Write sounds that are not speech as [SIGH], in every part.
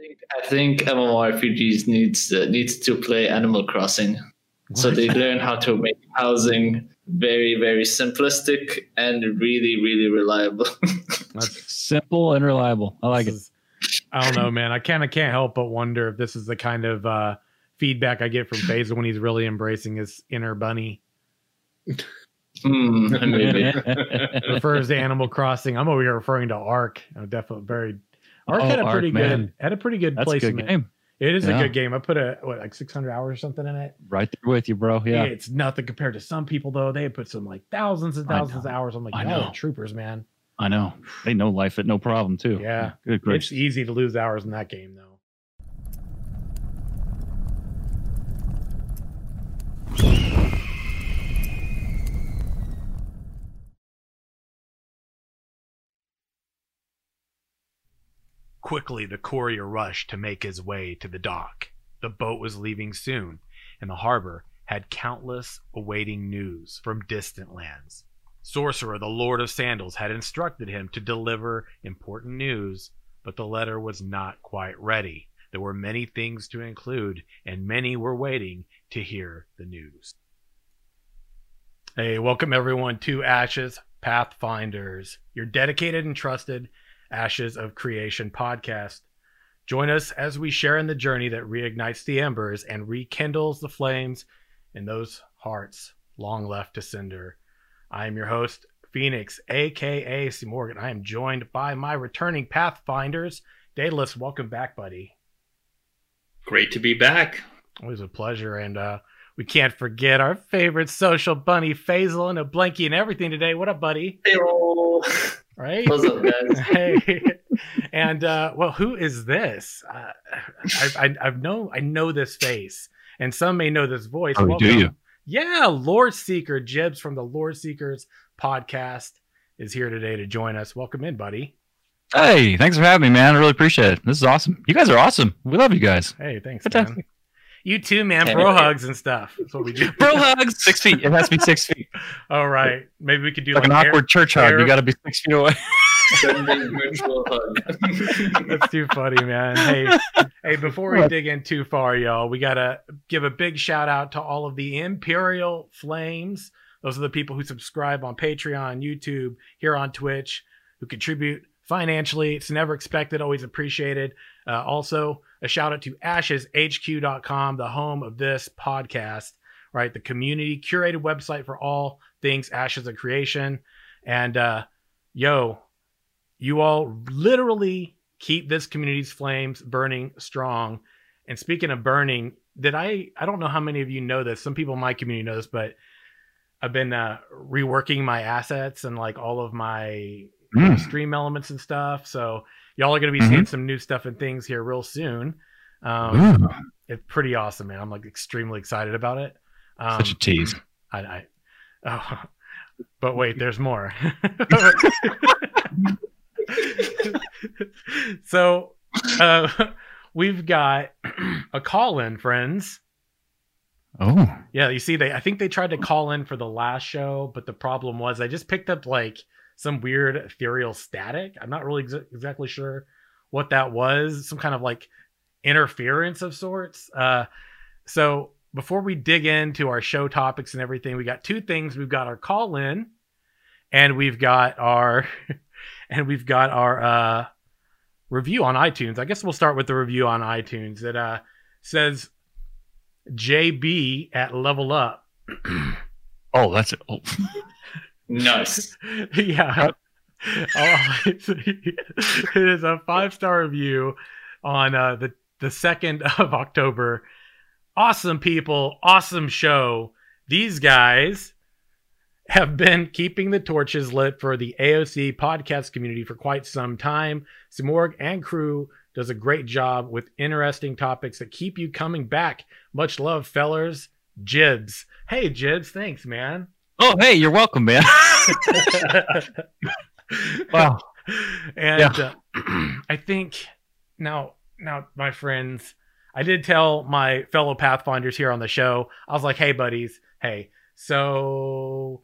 think, I think MMORPGs needs uh, needs to play Animal Crossing, so they learn how to make housing very very simplistic and really really reliable. [LAUGHS] That's simple and reliable. I like it. Is, I don't know, man. I kind of can't help but wonder if this is the kind of uh, feedback I get from Basil when he's really embracing his inner bunny. Hmm, maybe. [LAUGHS] refers to Animal Crossing. I'm over here referring to Ark. I'm definitely very. Ark Oh, had a pretty good had a pretty good That's placement. good game. It is a good game. I put a what like 600 hours or something in it. Right there with you, bro. Yeah. It's nothing compared to some people though. They put some like thousands and thousands of hours. I'm like, I know. troopers, man. I know. They know life at no problem too. Yeah. Good It's easy to lose hours in that game though. Quickly, the courier rushed to make his way to the dock. The boat was leaving soon, and the harbor had countless awaiting news from distant lands. Sorcerer, the Lord of Sandals, had instructed him to deliver important news, but the letter was not quite ready. There were many things to include, and many were waiting to hear the news. Hey, welcome everyone to Ashes Pathfinders, your dedicated and trusted Ashes of Creation podcast. Join us as we share in the journey that reignites the embers and rekindles the flames in those hearts long left to cinder. I am your host, Phoenix, aka C. Morgan. I am joined by my returning Pathfinders. Daedalus, welcome back, buddy. Great to be back. Always a pleasure. And uh, we can't forget our favorite social bunny, Faisal, and a blankie and everything today. What up, buddy? Heyo. Right? What's up, guys? [LAUGHS] hey, and uh, well, who is this? Uh, I, I, I know I know this face, and some may know this voice. Oh, do you? Yeah, Lore Seeker Jibs from the Lore Seekers podcast is here today to join us. Welcome in, buddy. Hey, thanks for having me, man. I really appreciate it. This is awesome. You guys are awesome. We love you guys. Hey, thanks, Fantastic. man. You too, man. Hey. Bro hugs and stuff. That's what we do. Bro hugs. [LAUGHS] Six feet. It has to be six feet. All right, maybe we could do Like an air- awkward church hug. air- You got to be six feet away. Sending virtual hug. [LAUGHS] That's too funny, man. Hey, hey, before we dig in too far, y'all, we gotta give a big shout out to all of the Imperial Flames. Those are the people who subscribe on Patreon, YouTube, here on Twitch, who contribute financially. It's never expected, always appreciated. Uh, also, a shout out to asheshq.com, the home of this podcast, right? The community curated website for all things Ashes of Creation. And uh, yo, you all literally keep this community's flames burning strong. And speaking of burning, did I I don't know how many of you know this. Some people in my community know this, but I've been uh, reworking my assets and like all of my Mm. stream elements and stuff. So y'all are going to be Mhm. seeing some new stuff and things here real soon. Um, it's pretty awesome, man. I'm like extremely excited about it. Um, such a tease. I, I oh, but wait, there's more. [LAUGHS] so, uh, we've got [CLEARS THROAT] a call in, friends. Oh, Yeah, you see, they I think they tried to call in for the last show, but the problem was I just picked up like some weird ethereal static. I'm not really exa- exactly sure what that was. Some kind of like interference of sorts. Uh, so before we dig into our show topics and everything, we got two things. We've got our call in, and we've got our [LAUGHS] and we've got our uh, review on iTunes. I guess we'll start with the review on iTunes. that uh, says JB at Level Up. [CLEARS THROAT] oh, that's it. Oh. [LAUGHS] nice. [LAUGHS] yeah. Oh, [LAUGHS] it is a five star review on uh, the the second [LAUGHS] of October. Awesome people, awesome show. These guys have been keeping the torches lit for the AOC podcast community for quite some time. Simorg and crew does a great job with interesting topics that keep you coming back. Much love, fellers. Jibs. Hey, Jibs. Thanks, man. Oh, hey, you're welcome, man. [LAUGHS] wow. and uh, [CLEARS THROAT] I think now, now, my friends, I did tell my fellow Pathfinders here on the show. I was like, "Hey, buddies, hey, so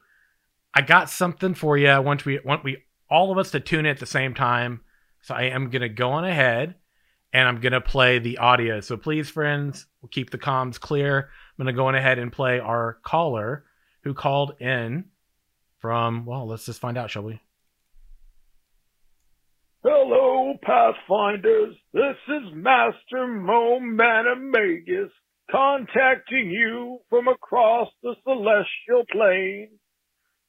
I got something for you. I want we want we all of us to tune in at the same time. So I am gonna go on ahead and I'm gonna play the audio. So please, friends, we'll keep the comms clear. I'm gonna go on ahead and play our caller who called in from. Well, let's just find out, shall we? Hello, Pathfinders. This is Master Mo Manamagus contacting you from across the celestial plane.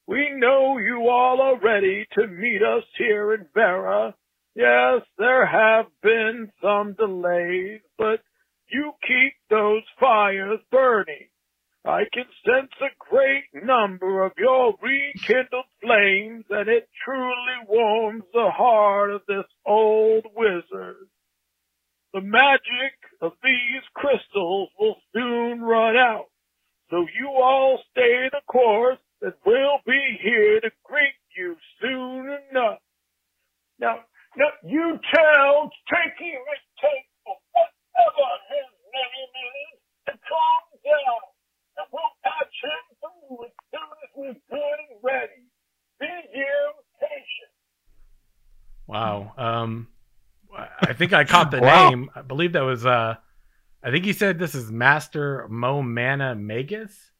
We know you all are ready to meet us here in Verra. Yes, there have been some delays, but you keep those fires burning. I can sense a great number of your rekindled flames, and it truly warms the heart of this old wizard. The magic of these crystals will soon run out, so you all stay the course, and we'll be here to greet you soon enough. Now, now you tell Tanky McTake whatever his name is to calm down and we'll patch him through as soon as we're good and ready. Be you patient. Wow. Um, I think I caught the [LAUGHS] Wow. name. I believe that was. Uh, I think he said this is Master Mo Mana Magus.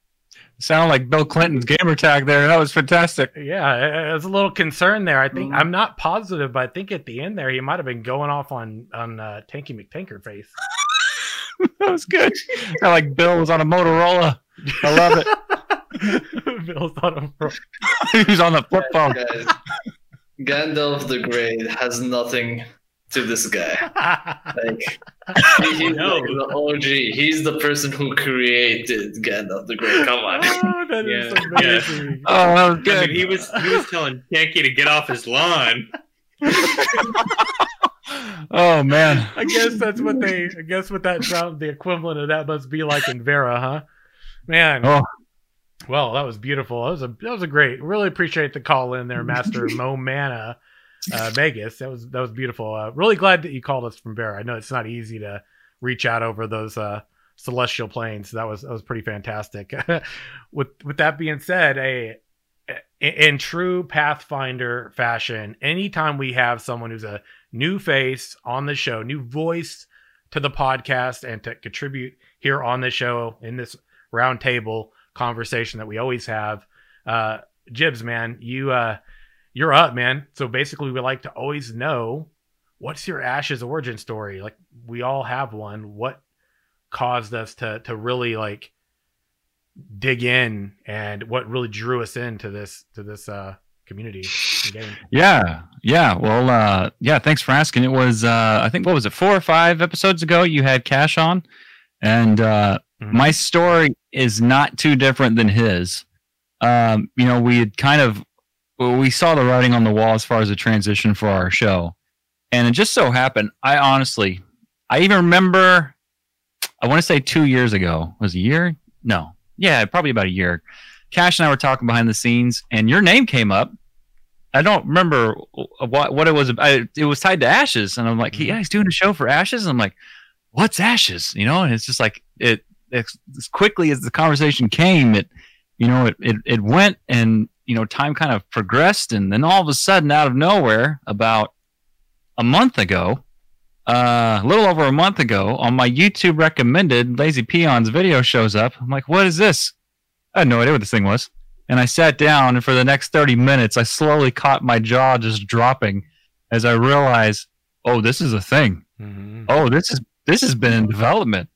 Sound like Bill Clinton's gamer tag there. That was fantastic. Yeah, I, I was a little concerned there. I think Mhm. I'm not positive, but I think at the end there he might have been going off on on uh, Tanky McTanker face. [LAUGHS] that was good. Sounded like Bill was on a Motorola. I love it. [LAUGHS] Bill's on a. he was on the flip phone. Guys, Gandalf the Grey has nothing to this guy. Like [LAUGHS] he- he's No. like the OG. He's the person who created Gandalf the Grey. Come on. oh, that is Yeah, amazing. [LAUGHS] Oh, that was I good. mean, he was he was telling Yankee to get off his lawn. [LAUGHS] oh man. I guess that's what they. I guess what that sound. The equivalent of that must be like in Verra, huh? Man. Oh. Well, that was beautiful. That was a that was a great. Really appreciate the call in there, Master [LAUGHS] Mo Mana, uh, Vegas. That was that was beautiful. Uh, really glad that you called us from Verra. I know it's not easy to reach out over those uh, celestial planes. That was that was pretty fantastic. [LAUGHS] with with that being said, a in, in true Pathfinder fashion, anytime we have someone who's a new face on the show, new voice to the podcast, and to contribute here on the show in this roundtable conversation that we always have. Uh, Jibs, man, you uh, you're up, man. So basically, we like to always know what's your Ashes origin story. Like we all have one. What caused us to to really like dig in, and what really drew us into this to this uh community? Yeah, yeah. Well, uh, yeah. Thanks for asking. It was, uh, I think, what was it, four or five episodes ago? You had Cash on, and uh, Mhm. my story is not too different than his. Um, you know, we had kind of we saw the writing on the wall as far as the transition for our show, and it just so happened. I honestly, I even remember. I want to say two years ago. Was a year? No. Yeah, probably about a year. Cash and I were talking behind the scenes, and your name came up. I don't remember what what it was. I, it was tied to Ashes, and I'm like, yeah, he's doing a show for Ashes. And I'm like, what's Ashes? You know, and it's just like it. As quickly as the conversation came, it, you know, it, it it went, and you know, time kind of progressed, and then all of a sudden, out of nowhere, about a month ago, uh, a little over a month ago, on my YouTube recommended, Lazy Peons video shows up. I'm like, what is this? I had no idea what this thing was. And I sat down, and for the next 30 minutes, I slowly caught my jaw just dropping as I realized, oh, this is a thing. Mhm. Oh, this is this has been in development.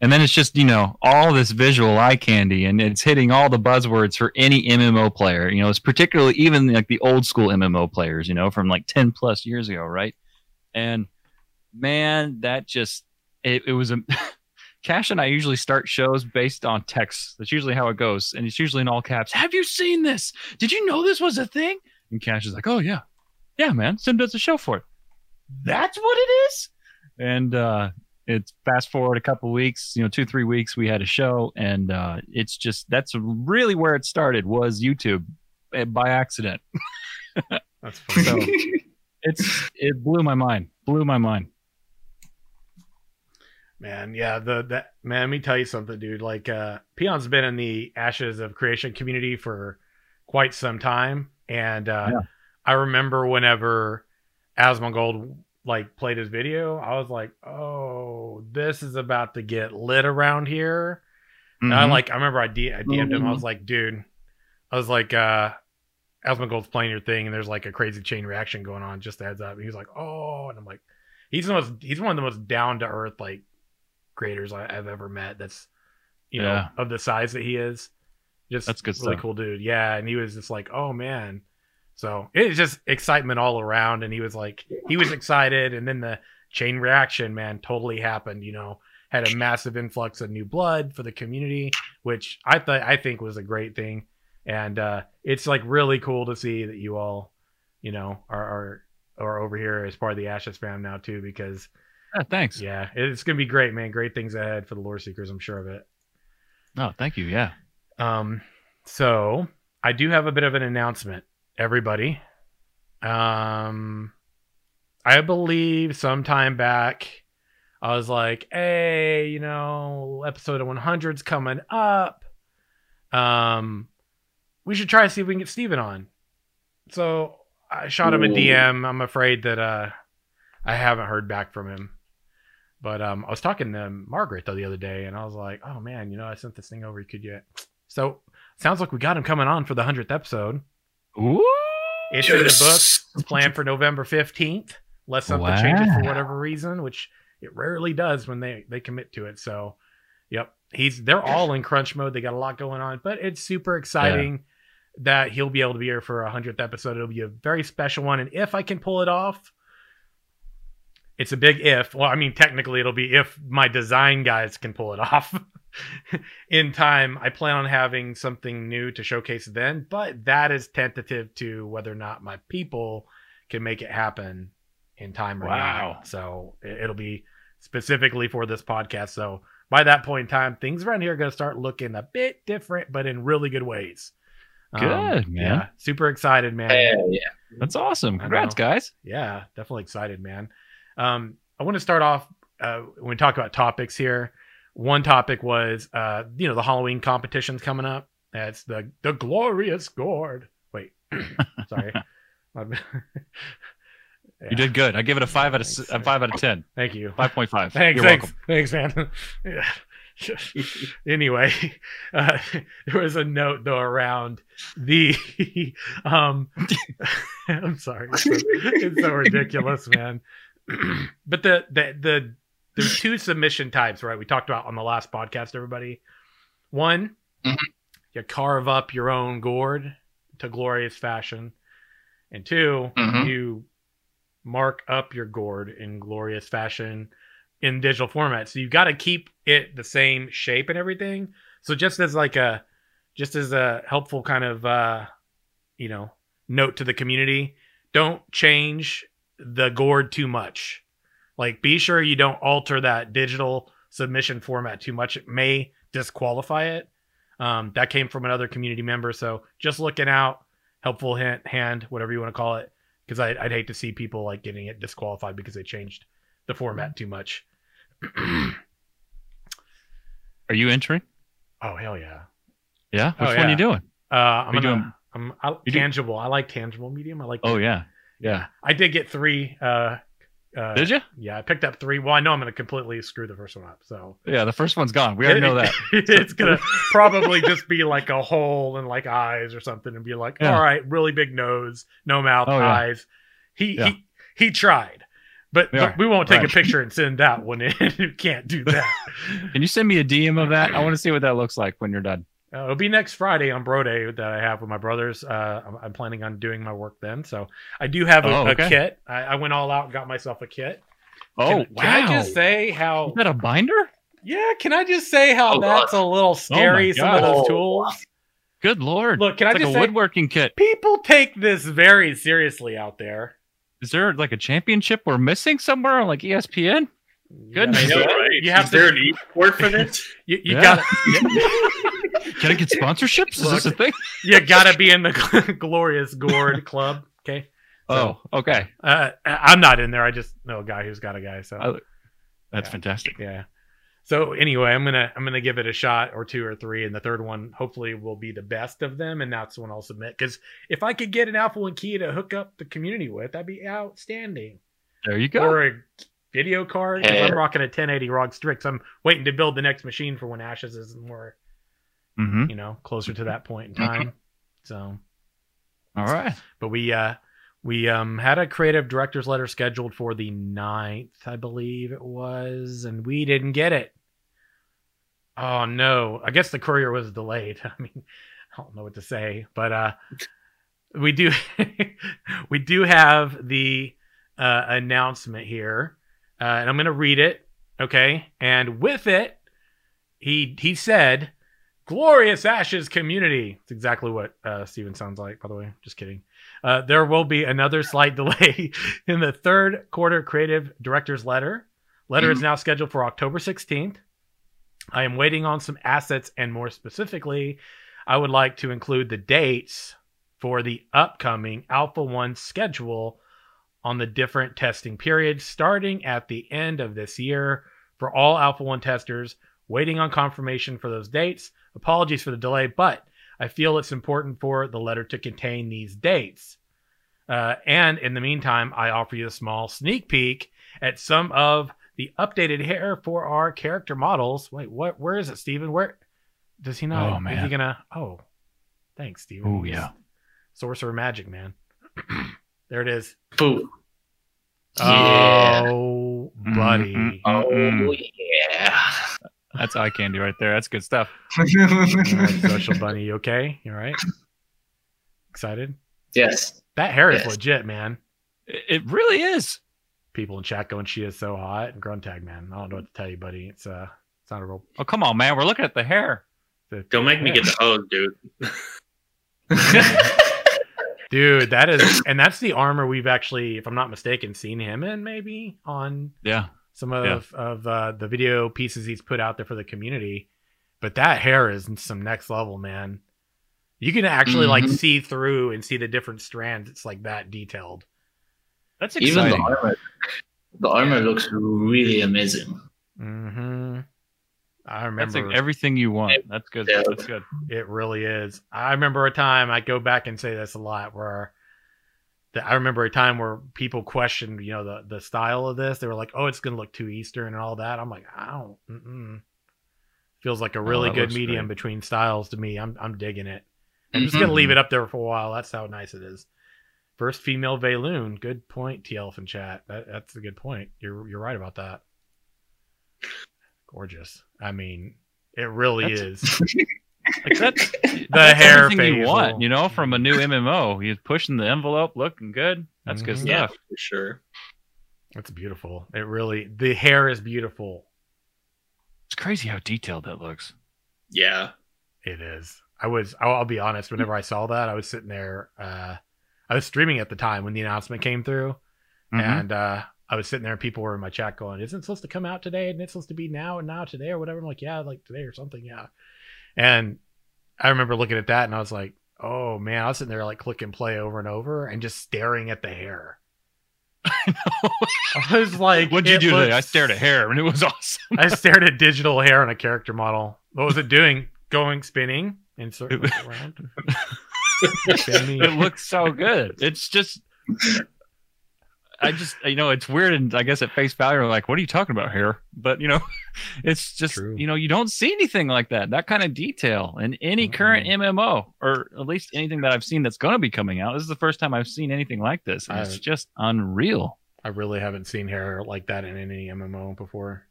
And then it's just, you know, all this visual eye candy and it's hitting all the buzzwords for any MMO player. You know, it's particularly even like the old school MMO players, you know, from like 10 plus years ago, right? And man, that just it, it was a [LAUGHS] Cash and I usually start shows based on text. That's usually how it goes. And it's usually in all caps. Have you seen this? Did you know this was a thing? And Cash is like, Oh yeah. Yeah, man. Sim does a show for it. That's what it is. And uh it's fast forward a couple weeks, you know, two, three weeks, we had a show, and uh it's just that's really where it started was YouTube eh, by accident. [LAUGHS] That's funny. So it's it blew my mind. Blew my mind. Man, yeah, the that man, let me tell you something, dude. Like uh Peon's been in the Ashes of Creation community for quite some time. And uh Yeah. I remember whenever Asmongold like played his video, I was like, "Oh, this is about to get lit around here." And I Mhm. like I remember I, D- I DM'd him. I was like, "Dude," I was like, uh, Asmongold's playing your thing, and there's like a crazy chain reaction going on. Just heads up." And he was like, "Oh," and I'm like, "He's the most he's one of the most down to earth like creators I, I've ever met. That's you know of the size that he is. Just That's good really stuff. cool dude. Yeah, and he was just like, "Oh man." So it's just excitement all around, and he was like, he was excited, and then the chain reaction, man, totally happened. You know, had a massive influx of new blood for the community, which I thought I think was a great thing, and uh, it's like really cool to see that you all, you know, are are, are over here as part of the Ashes fam now too, because Yeah, thanks. yeah, it's gonna be great, man. Great things ahead for the lore seekers, I'm sure of it. No, thank you. Yeah. Um, so I do have a bit of an announcement, everybody. Um, I believe sometime back, I was like, "Hey, you know, episode of 100's coming up. Um, we should try to see if we can get Steven on." So I shot him a DM. I'm afraid that uh, I haven't heard back from him. But um, I was talking to Margaret though the other day, and I was like, "Oh man, you know, I sent this thing over. Could you?" So sounds like we got him coming on for the hundredth episode. Ooh. It's in the Yes. books. It's planned for November fifteenth, unless something changes for whatever reason, which it rarely does when they they commit to it. So, yep, he's they're all in crunch mode. They got a lot going on, but it's super exciting that he'll be able to be here for a hundredth episode. It'll be a very special one, and if I can pull it off, it's a big if. Well, I mean, technically, it'll be if my design guys can pull it off [LAUGHS] [LAUGHS] in time. I plan on having something new to showcase then, but that is tentative to whether or not my people can make it happen in time or Wow. not. So it- it'll be specifically for this podcast. So by that point in time, things around here are going to start looking a bit different, but in really good ways. Um, Good, man. Yeah, super excited, man. Hell yeah. That's awesome. Congrats, guys. Yeah, definitely excited, man. Um, I want to start off uh, when we talk about topics here. One topic was, uh, you know, the Halloween competitions coming up. That's the the glorious gourd. Wait, [CLEARS THROAT] sorry. [LAUGHS] My- You did good. I give it a five out of Thanks. a five out of ten. Thank you. Five point five. Thanks, You're thanks, welcome. thanks, man. Yeah. [LAUGHS] anyway, uh, [LAUGHS] there was a note though around the. um, I'm sorry, it's so, it's so ridiculous, man. [CLEARS THROAT] but the the the there's two submission types, right? We talked about on the last podcast, everybody. One, Mhm. you carve up your own gourd to glorious fashion, and 2 Mhm. you mark up your gourd in glorious fashion in digital format. So you've got to keep it the same shape and everything. So just as like a just as a helpful kind of uh you know note to the community, don't change the gourd too much. Like be sure you don't alter that digital submission format too much. It may disqualify it. Um, that came from another community member. So just looking out, helpful hint, hand, whatever you want to call it, because I'd, I'd hate to see people like getting it disqualified because they changed the format too much. Are you entering? oh hell yeah! Yeah. Oh, Which one yeah. you doing? Uh, I'm gonna. doing- I'm I, you do- tangible. I like tangible medium. I like. Oh yeah. Yeah. I did get three. Uh, uh, Did you? Yeah, I picked up three. Well, I know I'm gonna completely screw the first one up. So Yeah. The first one's gone. We already know that. [LAUGHS] it's gonna probably just be like a hole and like eyes or something, and be like, Yeah. all right, really big nose, no mouth, Oh, yeah. eyes. He Yeah. he he tried. But, Yeah. but we won't take Right. a picture and send that one in. [LAUGHS] you can't do that. [LAUGHS] Can you send me a DM of that? I want to see what that looks like when you're done. Uh, it'll be next Friday on Bro Day that I have with my brothers. Uh, I'm, I'm planning on doing my work then, so I do have a, Oh, a kit. I, I went all out and got myself a kit. Oh can, can I just say Is how? that a binder? Yeah, can I just say how Oh, that's a little scary? some of those tools. Good lord. Look, can I it's like just a say woodworking kit. people take this very seriously out there. Is there like a championship we're missing somewhere on like E ESPN? Goodness. I know, right? You have Is to- there an e-sport for this? [LAUGHS] You, you Yeah. gotta [LAUGHS] Can I get sponsorships? Is this a thing? you gotta be in the [LAUGHS] glorious gourd [LAUGHS] club. Okay. Oh, okay. Uh, I'm not in there. I just know a guy who's got a guy. So I- That's Yeah. fantastic. yeah. So anyway, I'm gonna I'm gonna give it a shot or two or three, and the third one hopefully will be the best of them, and that's when I'll submit. Because if I could get an Alpha One key to hook up the community with, that'd be outstanding. There you go. or a video card. Yeah. I'm rocking a 1080 ROG Strix. I'm waiting to build the next machine for when Ashes is more, hmm you know, closer to that point in time. So, All right. but we uh we um had a creative director's letter scheduled for the 9th, I believe it was, and we didn't get it. Oh no. I guess the courier was delayed. [LAUGHS] I mean, I don't know what to say, but uh we do [LAUGHS] we do have the uh announcement here. Uh and I'm going to read it, okay? And with it he he said glorious ashes community it's exactly what uh steven sounds like by the way just kidding uh, there will be another slight [LAUGHS] delay in the third quarter creative director's letter. Letter is now scheduled for October 16th. I am waiting on some assets, and more specifically, I would like to include the dates for the upcoming Alpha 1 schedule on the different testing periods starting at the end of this year for all Alpha 1 testers. Waiting on confirmation for those dates. Apologies for the delay, but I feel it's important for the letter to contain these dates. Uh, and in the meantime, I offer you a small sneak peek at some of the updated hair for our character models. Wait, what? Where is it, Steven? Where does he not? Oh, Is man. he gonna? Oh, thanks, Steven. Oh, yeah. sorcerer magic, man. [CLEARS THROAT] there it is. Boo. Yeah. Oh, buddy. Mm, mm, Oh yeah. That's eye candy right there. That's good stuff. All right, [LAUGHS] social bunny, you okay? You all right? Excited? yes. That hair is Yes. legit, man. It it really is. People in chat going, "She is so hot." And Gruntag, man, I don't know what to tell you, buddy. It's uh, it's not a real. Oh, come on, man. We're looking at the hair. the- Don't make me get the hose, dude. [LAUGHS] dude. That is, and that's the armor we've actually, if I'm not mistaken, seen him in maybe on Yeah. Some of of uh, the video pieces he's put out there for the community. But that hair is some next level, man. You can actually like Mhm. see through and see the different strands. It's like that detailed. That's exciting. Even the armor, the armor looks really amazing. hmm I That's remember like everything you want. That's good. Yeah. That's good. It really is. I remember a time I go back and say this a lot where that I remember a time where people questioned, you know, the the style of this. They were like, "Oh, it's going to look too Eastern and all that." I'm like, "I don't." Mm-mm. Feels like a oh, really that good medium great. between styles to me. I'm I'm digging it. I'm just gonna mm-hmm. leave it up there for a while. That's how nice it is. First female Vaelune. Good point, T Elephant Chat. That, that's a good point. You're you're right about that. Gorgeous. I mean, it really That's- is. [LAUGHS] Like that's [LAUGHS] The that's hair everything you want, you know, from a new MMO. He's pushing the envelope, looking good. That's good Mhm. Yeah, stuff. for sure. It's beautiful. It really the hair is beautiful. It's crazy how detailed that looks. Yeah. It is. I was I'll, I'll be honest, whenever I saw that, I was sitting there uh I was streaming at the time when the announcement came through Mhm. and uh I was sitting there and people were in my chat going, Isn't it supposed to come out today? And it's supposed to be now and now today or whatever. I'm like, Yeah, like today or something, yeah. And I remember looking at that and I was like, Oh man, I was sitting there like click and play over and over and just staring at the hair. [LAUGHS] I was like, What'd you do today? I stared at hair and it was [LAUGHS] awesome. I stared at digital hair on a character model. What was it doing? Going spinning and circling around. It looks so good. It's just, I just, you know, it's weird, and I guess at face value, we're like, what are you talking about here? But you know, [LAUGHS] it's just, True. you know, you don't see anything like that, that kind of detail in any current MMO, or at least anything that I've seen that's going to be coming out. This is the first time I've seen anything like this, and it's just unreal. I really haven't seen hair like that in any MMO before.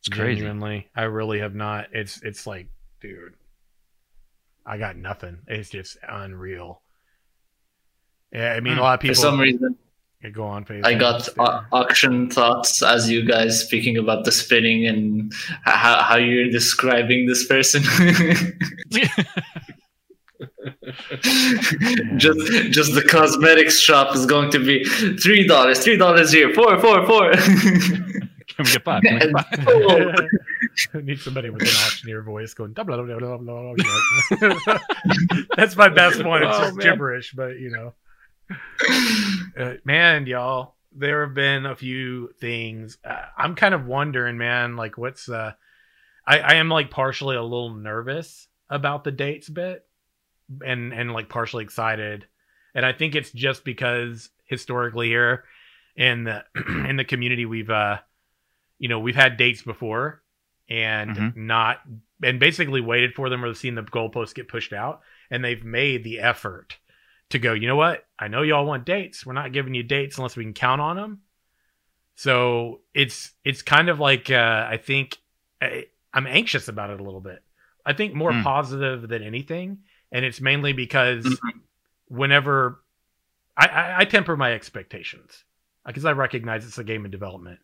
It's crazy. Genuinely, I really have not. It's it's like, dude, I got nothing. It's just unreal. Yeah, I mean, a lot of people. For some reason, go on face. I got au- auction thoughts as you guys speaking about the spinning and how, how you're describing this person. [LAUGHS] [LAUGHS] just just the cosmetics shop is going to be three dollars, three dollars here, four, four, four. [LAUGHS] Can we get five? Can we get five? oh, I need somebody with an auctioneer voice going. "Blah, blah, blah, blah, blah, blah." That's my best one. It's Oh, just man. gibberish, but you know, [LAUGHS] uh, man, y'all. There have been a few things. Uh, I'm kind of wondering, man. Like, what's uh, I, I am like partially a little nervous about the dates bit, and and like partially excited, and I think it's just because historically here in the [CLEARS THROAT] in the community we've uh you know we've had dates before and Mhm. not and basically waited for them or seen the goalposts get pushed out and they've made the effort to go you know what? I know y'all want dates. We're not giving you dates unless we can count on them so it's it's kind of like uh i think I, i'm anxious about it a little bit. I think more Hmm. positive than anything and it's mainly because whenever I, I, I temper my expectations because I recognize it's a game in development,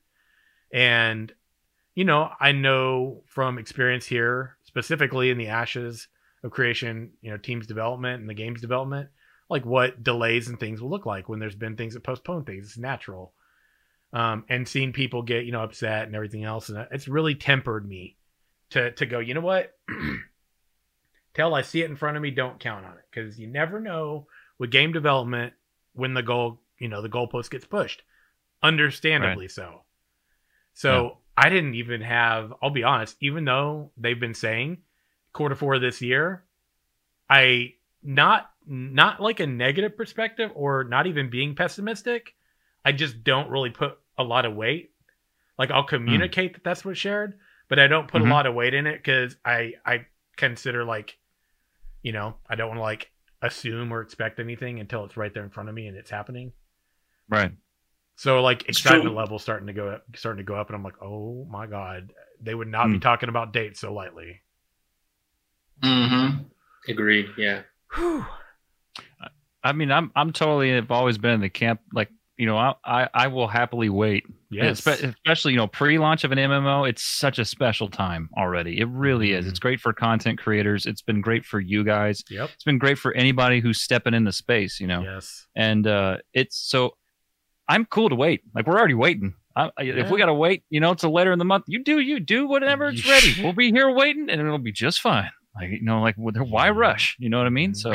and you know I know from experience here, specifically in the ashes of creation, you know teams development and the game's development, like what delays and things will look like when there's been things that postpone things. It's natural, um, and seeing people get you know upset and everything else, and it's really tempered me to to go. You know what? [CLEARS THROAT] Till I see it in front of me, don't count on it because you never know with game development when the goal you know the goalpost gets pushed understandably so so i didn't even have i'll be honest even though they've been saying quarter four this year i not not like a negative perspective or not even being pessimistic i just don't really put a lot of weight like i'll communicate that that's what's shared but i don't put Mhm. a lot of weight in it because i i consider like you know i don't want to like assume or expect anything until it's right there in front of me and it's happening. Right. So like It's excitement true. level starting to go up, starting to go up, and I'm like, oh my god, they would not be Hmm. talking about dates so lightly. Mm-hmm. Agree. Yeah. Whew. I mean, I'm I'm totally I've always been in the camp like you know I I, I will happily wait. Yes, Espe- especially you know pre-launch of an MMO. It's such a special time already. It really is. Mhm. It's great for content creators. It's been great for you guys. Yep. It's been great for anybody who's stepping in the space. You know, Yes. and uh, it's so I'm cool to wait. Like we're already waiting. I, I- If we gotta wait, you know, it's a later in the month. You do, you do whatever it's ready. We'll be here waiting, and it'll be just fine. Like you know, like why rush? You know what I mean? So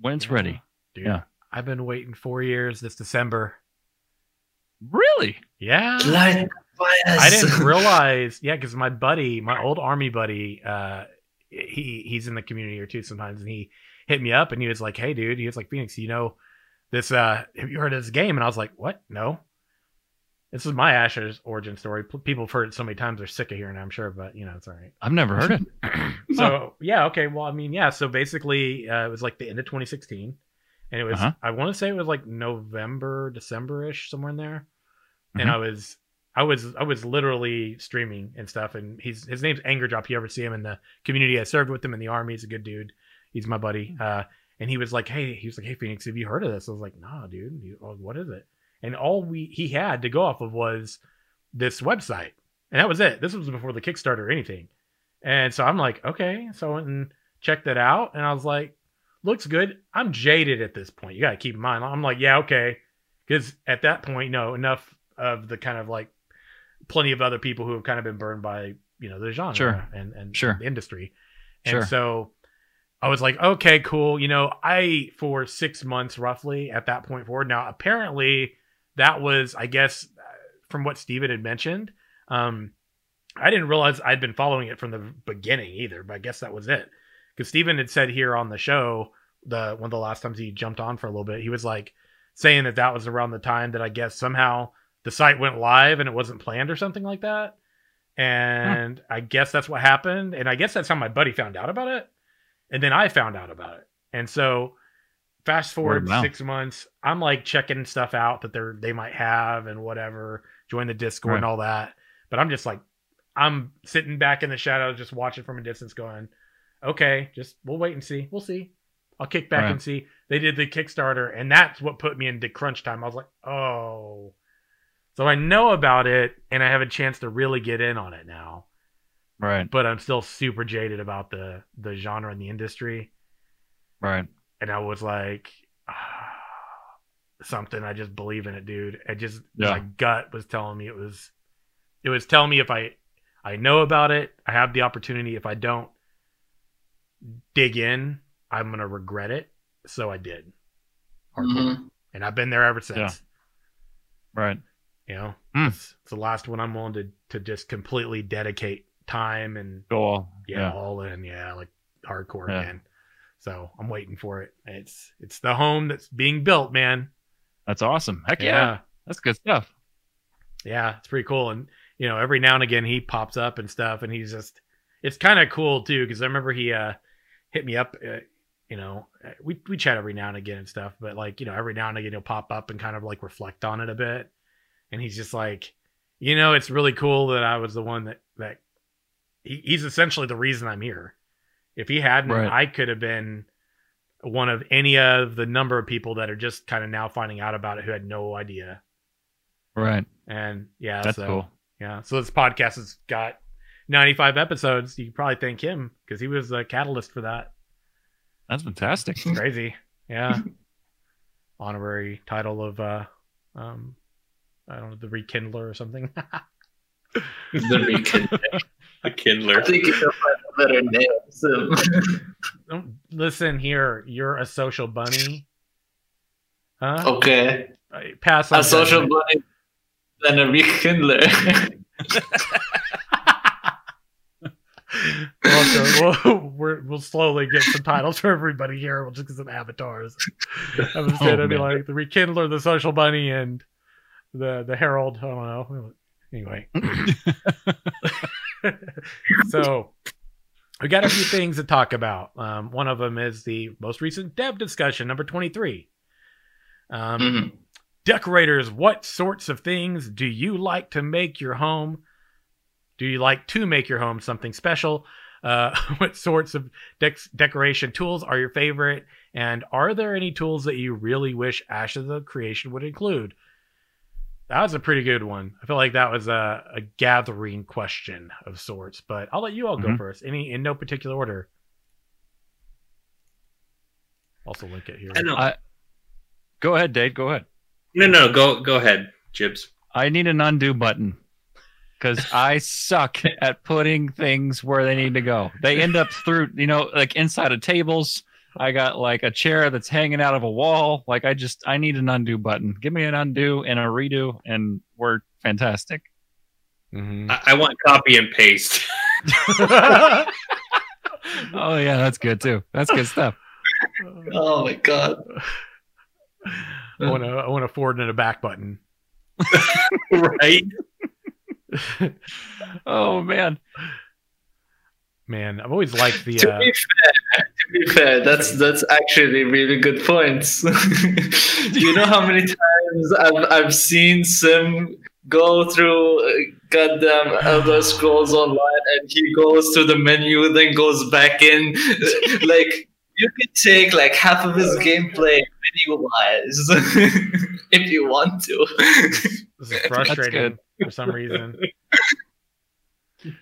when it's Yeah. ready, Dude, Yeah. I've been waiting four years this December. really. Yeah. Light I didn't realize, yeah, because my buddy, my old army buddy, uh, he he's in the community here too sometimes, and he hit me up and he was like, "Hey, dude," he was like, "Phoenix, you know this? Uh, have you heard of this game?" And I was like, "What? No." This is my Ashes origin story. P- People have heard it so many times they're sick of hearing it, I'm sure, but you know it's all right. I've never heard it. [CLEARS THROAT] [CLEARS THROAT] so yeah, okay. Well, I mean, yeah. So basically, uh, it was like the end of 2016, and it was Uh-huh. I want to say it was like November, December ish, somewhere in there. And Mhm. I was I was I was literally streaming and stuff. And he's his name's Anger Drop. You ever see him in the community? I served with him in the army. He's a good dude. He's my buddy. Uh, and he was like, hey, he was like, hey, Phoenix, have you heard of this? I was like, nah, dude. He, oh, what is it? And all we he had to go off of was this website, and that was it. This was before the Kickstarter or anything. And so I'm like, okay. So I went and checked that out, and I was like, looks good. I'm jaded at this point. You got to keep in mind. I'm like, yeah, okay, because at that point, know, enough of the kind of like plenty of other people who have kind of been burned by you know the genre Sure. and and Sure. the industry. And Sure. so I was like, okay, cool. You know, I for six months roughly at that point forward. Now, apparently, that was, I guess, from what Steven had mentioned. Um, I didn't realize I'd been following it from the beginning either, but I guess that was it. Because Steven had said here on the show, the one of the last times he jumped on for a little bit, he was like saying that that was around the time that I guess somehow the site went live and it wasn't planned or something like that. And I guess that's what happened. And I guess that's how my buddy found out about it. And then I found out about it. And so fast forward six months, I'm like checking stuff out that they're they might have and whatever, join the Discord and all that. But I'm just like I'm sitting back in the shadows, just watching from a distance, going, "Okay, just we'll wait and see. We'll see. I'll kick back Right. and see." They did the Kickstarter, and that's what put me into crunch time. I was like, "Oh." So I know about it, and I have a chance to really get in on it now. Right. But I'm still super jaded about the the genre and the industry, Right. And I was like, ah, [SIGHS] something. I just believe in it, dude. I just Yeah. my gut was telling me it was. It was telling me if I I know about it, I have the opportunity. If I don't dig in, I'm gonna regret it. So I did, hardcore, Mhm. and I've been there ever since. Yeah. Right. You know, Hmm. it's, it's the last one I'm willing to to just completely dedicate time and Go all. yeah, Yeah. all in, yeah, like hardcore Yeah. again. So I'm waiting for it. It's it's the home that's being built, man. That's awesome. Heck yeah. yeah. That's good stuff. Yeah, it's pretty cool. And you know, every now and again he pops up and stuff, and he's just it's kind of cool too because I remember he uh hit me up. Uh, you know, uh, we we chat every now and again and stuff, but like you know, every now and again he'll pop up and kind of like reflect on it a bit, and he's just like, you know, it's really cool that I was the one that that he, he's essentially the reason I'm here. If he hadn't, Right. I could have been one of any of the number of people that are just kind of now finding out about it who had no idea. Right. And yeah, That's so, cool. Yeah. So this podcast has got 95 episodes. You can probably thank him because he was the catalyst for that. That's fantastic. It's crazy. Yeah. [LAUGHS] Honorary title of uh um I don't know, the rekindler or something. [LAUGHS] The Rekindler. The I Kindler. think you can find better name. [LAUGHS] Listen here, you're a social bunny. Huh? okay. Pass on A social judgment. bunny than a Rekindler. We'll, [LAUGHS] we'll, we're, we'll slowly get some titles for everybody here. We'll just get some avatars. I'm saying, [LAUGHS] Oh, it'd be man. like the Rekindler, the Social Bunny, and the the Herald. I don't know. Anyway, so we got a few things to talk about. Um, one of them is the most recent dev discussion, number twenty three. Um, Mhm. decorators, what sorts of things do you like to make your home? Do you like to make your home something special? Uh, [LAUGHS] what sorts of dec- decoration tools are your favorite? And are there any tools that you really wish Ashes of Creation would include? That was a pretty good one. I feel like that was a, a gathering question of sorts, but I'll let you all go Mhm. first. Any in no particular order. Also link it here. I know. I- Go ahead, Dave. Go ahead. no, no, go go ahead, Jibs. I need an undo button because [LAUGHS] I suck at putting things where they need to go. They end up through, you know, like inside of tables. I got like a chair that's hanging out of a wall. Like I just, I need an undo button. Give me an undo and a redo, and we're fantastic. Mhm. I, I want copy and paste. [LAUGHS] Oh yeah, that's good too. That's good stuff. Oh my god. I want to I want to forward and a back button. [LAUGHS] right? [LAUGHS] Oh man, Man, I've always liked the. To Uh, be fair, [LAUGHS] to be fair, that's that's actually really good points. [LAUGHS] you know how many times I've I've seen Sim go through uh, goddamn Elder Scrolls Online, and he goes to the menu, then goes back in. [LAUGHS] like you could take like half of his gameplay video wise if you want to. this is frustrating for some reason.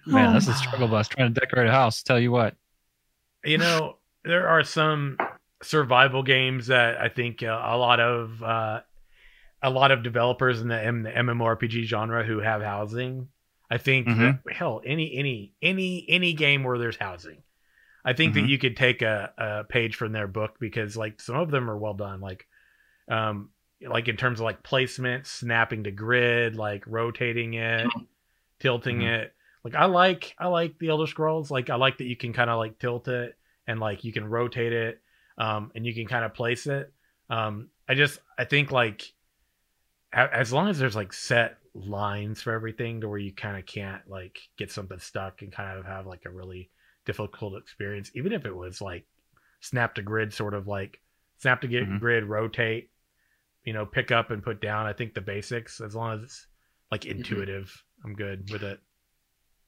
Man, that's a struggle bus trying to decorate a house. Tell you what. You know, there are some survival games that I think uh, a lot of uh, a lot of developers in the, M- the MMORPG genre who have housing. I think Mhm. that, hell any any any any game where there's housing. I think Mhm. that you could take a, a page from their book because like some of them are well done. Like um like in terms of like placement, snapping to grid, like rotating it, tilting Mhm. it. Like I like I like the Elder Scrolls. Like I like that you can kind of like tilt it and like you can rotate it, um, and you can kind of place it. Um, I just I think like a- as long as there's like set lines for everything to where you kind of can't like get something stuck and kind of have like a really difficult experience, even if it was like snap to grid sort of like snap to get Mhm. grid rotate, you know, pick up and put down. I think the basics as long as it's like intuitive, I'm good with it.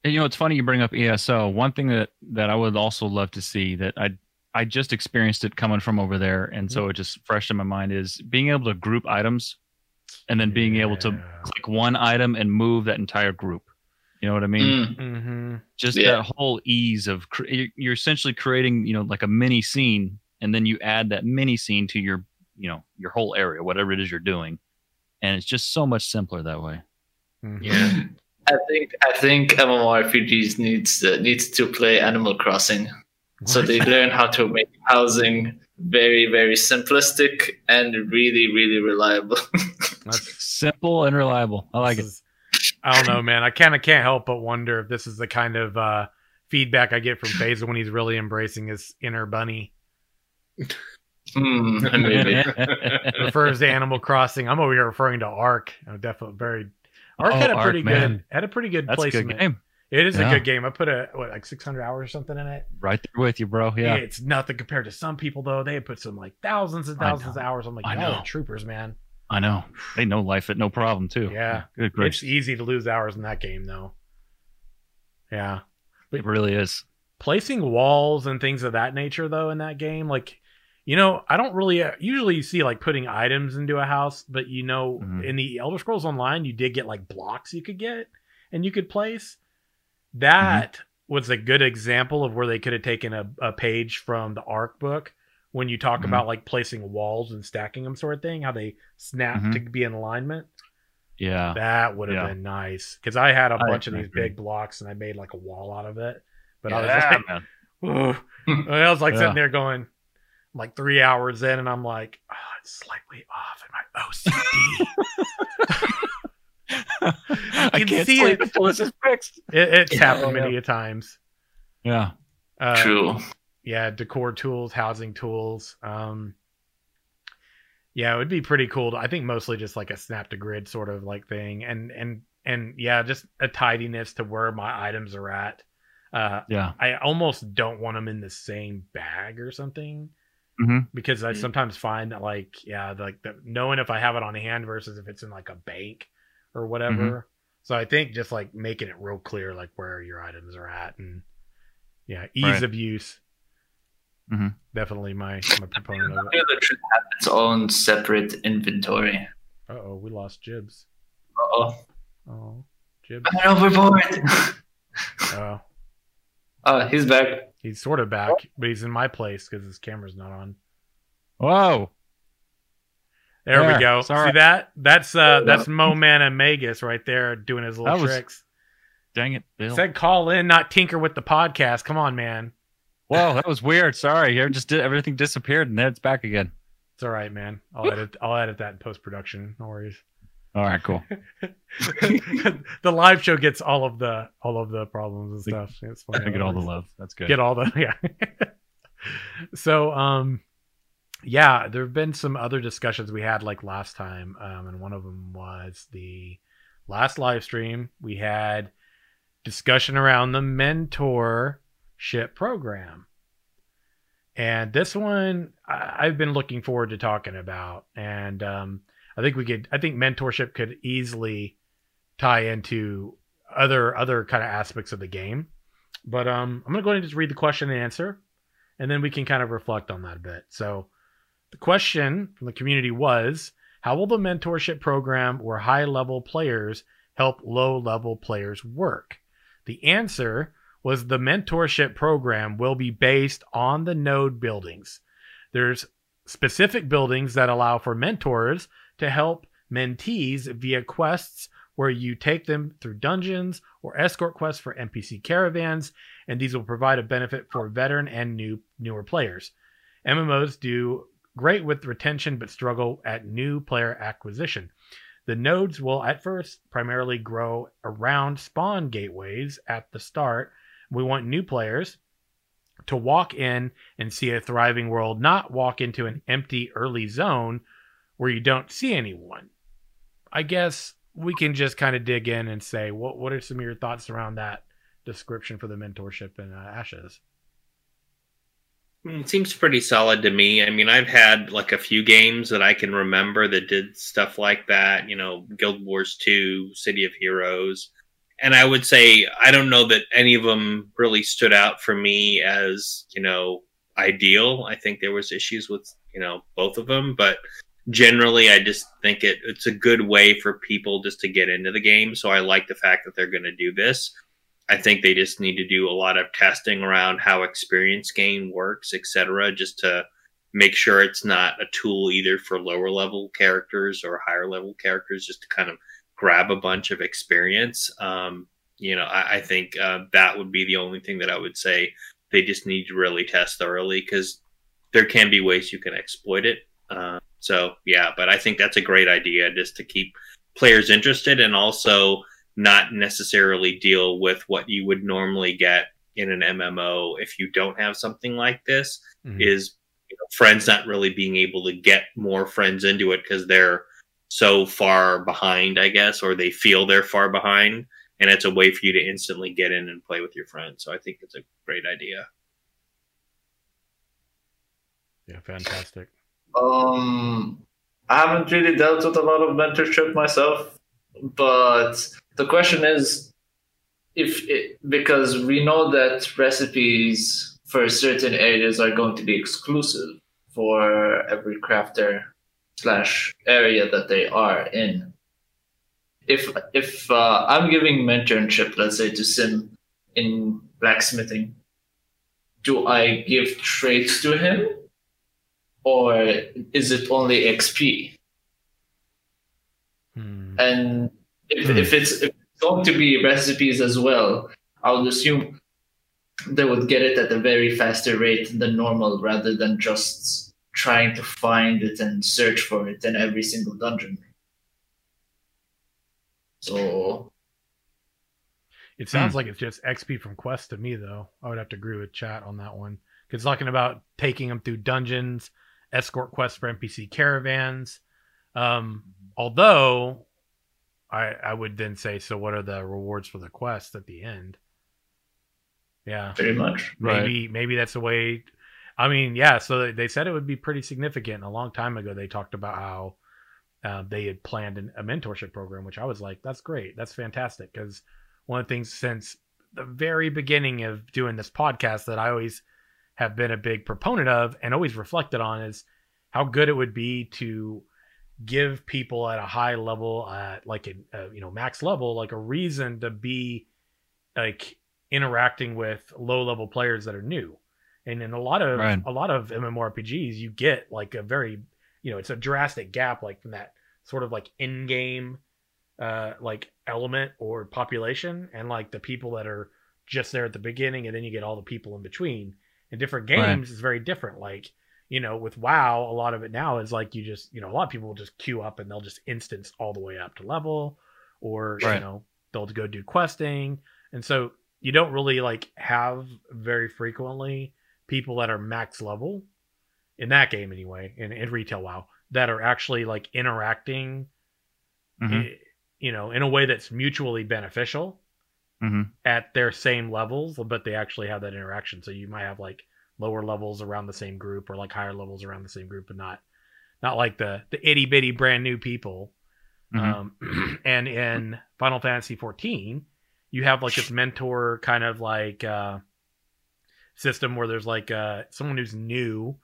And, you know, it's funny you bring up ESO. One thing that that I would also love to see that I I just experienced it coming from over there, and so it just fresh in my mind is being able to group items, and then being able to click one item and move that entire group. You know what I mean? Mm. Mm-hmm. Just Yeah. that whole ease of cre- you're- you're essentially creating, you know, like a mini scene, and then you add that mini scene to your, you know, your whole area, whatever it is you're doing, and it's just so much simpler that way. Mm-hmm. Yeah. I think I think MMORPGs needs uh, needs to play Animal Crossing, so they learn how to make housing very very simplistic and really really reliable. [LAUGHS] That's, Simple and reliable. I like it. I don't know, man. I kind of can't help but wonder if this is the kind of uh, feedback I get from Basil when he's really embracing his inner bunny. Hmm, maybe. [LAUGHS] refers to Animal Crossing. I'm over here referring to Ark. I'm definitely very. Ark Oh, had a Ark, pretty man. good had a pretty good That's a placement. good game. It is Yeah. a good game. I put a what like 600 hours or something in it. Right there with you, bro. Yeah. It's nothing compared to some people though. They put some like thousands and thousands of hours. I'm like, know. troopers, man. I know. They know life at no problem too. Yeah. Good It's easy to lose hours in that game though. Yeah. It really is. placing walls and things of that nature though in that game like you know i don't really uh, usually see like putting items into a house but you know Mhm. in the elder scrolls online you did get like blocks you could get and you could place that was a good example of where they could have taken a, a page from the Ark book when you talk Mhm. about like placing walls and stacking them sort of thing how they snap to be in alignment Yeah. that would have Yeah. been nice because i had a I bunch of these big blocks and i made like a wall out of it but yeah, i was like man. I was like Yeah. sitting there going, like three hours in, and I'm like, oh, it's slightly off in my OCD. [LAUGHS] I can can't see sleep it. until this is fixed. it, it's Yeah. happened many a times. Yeah. Uh, True. Yeah, decor tools, housing tools. Um, yeah, it would be pretty cool. To, I think mostly just like a snap to grid sort of like thing, and and and yeah, just a tidiness to where my items are at. Uh, Yeah. I almost don't want them in the same bag or something Mhm. because I Mhm. sometimes find that like yeah, like the, knowing if I have it on hand versus if it's in like a bank or whatever. So I think just like making it real clear like where your items are at and yeah, ease Right. of use. Mhm. Definitely my my proponent of it. Yeah, that should have its own separate inventory. Uh oh, we lost Jibs. Oh, Oh, Jibs. I'm overboard. [LAUGHS] Oh, oh, he's back. he's sort of back, but he's in my place because his camera's not on. Whoa. There, we go. sorry. See that? That's uh that's Mo Man and Magus right there doing his little was- tricks. Dang it, Bill. Said call in, not tinker with the podcast. Come on, man. Whoa, that was weird. Sorry. Here just did everything disappeared and then it's back again. It's all right, man. I'll edit. I'll edit that in post production. No worries. All right, cool. [LAUGHS] the live show gets all of the all of the problems and stuff. It's I get all the love. That's good. Get all the [LAUGHS] yeah. so um, yeah, there have been some other discussions we had like last time, um, and one of them was the last live stream we had discussion around the mentorship program. And this one I- I've been looking forward to talking about. And um, I think we could I think mentorship could easily tie into other other kind of aspects of the game. But um, I'm gonna go ahead and just read the question and answer, and then we can kind of reflect on that a bit. So the question from the community was how will the mentorship program where high level players help low level players work? The answer was the mentorship program will be based on the node buildings. There's specific buildings that allow for mentors to help mentees via quests where you take them through dungeons or escort quests for NPC caravans, and these will provide a benefit for veteran and new newer players. MMOs do great with retention but struggle at new player acquisition. The nodes will at first primarily grow around spawn gateways at the start. We want new players to walk in and see a thriving world, not walk into an empty early zone where you don't see anyone. I guess we can just kind of dig in and say, what what are some of your thoughts around that description for the mentorship in uh, Ashes? Mm, It seems pretty solid to me. I mean, I've had like a few games that I can remember that did stuff like that, you know, Guild Wars 2, City of Heroes. And I would say I don't know that any of them really stood out for me as, you know, ideal. I think there was issues with, you know, both of them, but generally I just think it it's a good way for people just to get into the game. So I like the fact that they're going to do this. I think they just need to do a lot of testing around how experience gain works, etc., just to make sure it's not a tool either for lower level characters or higher level characters, just to kind of grab a bunch of experience. Um, you know, I, I think uh, that would be the only thing that I would say they just need to really test thoroughly because there can be ways you can exploit it. Uh, so yeah, but I think that's a great idea just to keep players interested and also not necessarily deal with what you would normally get in an MMO if you don't have something like this Mhm. is you know, friends not really being able to get more friends into it because they're so far behind, I guess, or they feel they're far behind. And it's a way for you to instantly get in and play with your friends. So I think it's a great idea. Yeah, fantastic. Um, I haven't really dealt with a lot of mentorship myself, but the question is if it, because we know that recipes for certain areas are going to be exclusive for every crafter slash area that they are in. If if uh, I'm giving mentorship, let's say to Sim in blacksmithing, do I give traits to him or is it only XP? Hmm. And if, Hmm. if, it's, if it's going to be recipes as well, I would assume they would get it at a very faster rate than normal rather than just trying to find it and search for it in every single dungeon. So, It sounds Hmm. like it's just XP from quest to me, though. I would have to agree with chat on that one because talking about taking them through dungeons, escort quests for NPC caravans. Um, although, I I would then say, so what are the rewards for the quest at the end? Yeah, pretty much. Right. maybe maybe that's a way. I mean, yeah. So they- they said it would be pretty significant. A long time ago, they talked about how uh, they had planned an, a mentorship program, which I was like, that's great, that's fantastic. Because one of the things since the very beginning of doing this podcast that I always have been a big proponent of and always reflected on is how good it would be to give people at a high level, at like a, a you know max level, like a reason to be like interacting with low level players that are new. And in a lot of Right. a lot of MMORPGs, you get like a very you know it's a drastic gap like from that sort of like in game uh like element or population and like the people that are just there at the beginning and then you get all the people in between in different Right. games is very different like you know with wow a lot of it now is like you just you know a lot of people will just queue up and they'll just instance all the way up to level or you know they'll go do questing and so you don't really like have very frequently people that are max level in that game anyway in, in retail wow that are actually like interacting Mhm. you know in a way that's mutually beneficial Mhm. at their same levels but they actually have that interaction so you might have like lower levels around the same group or like higher levels around the same group but not not like the the itty bitty brand new people Mhm. um [CLEARS THROAT] and in final fantasy 14 you have like this mentor kind of like uh system where there's like uh someone who's new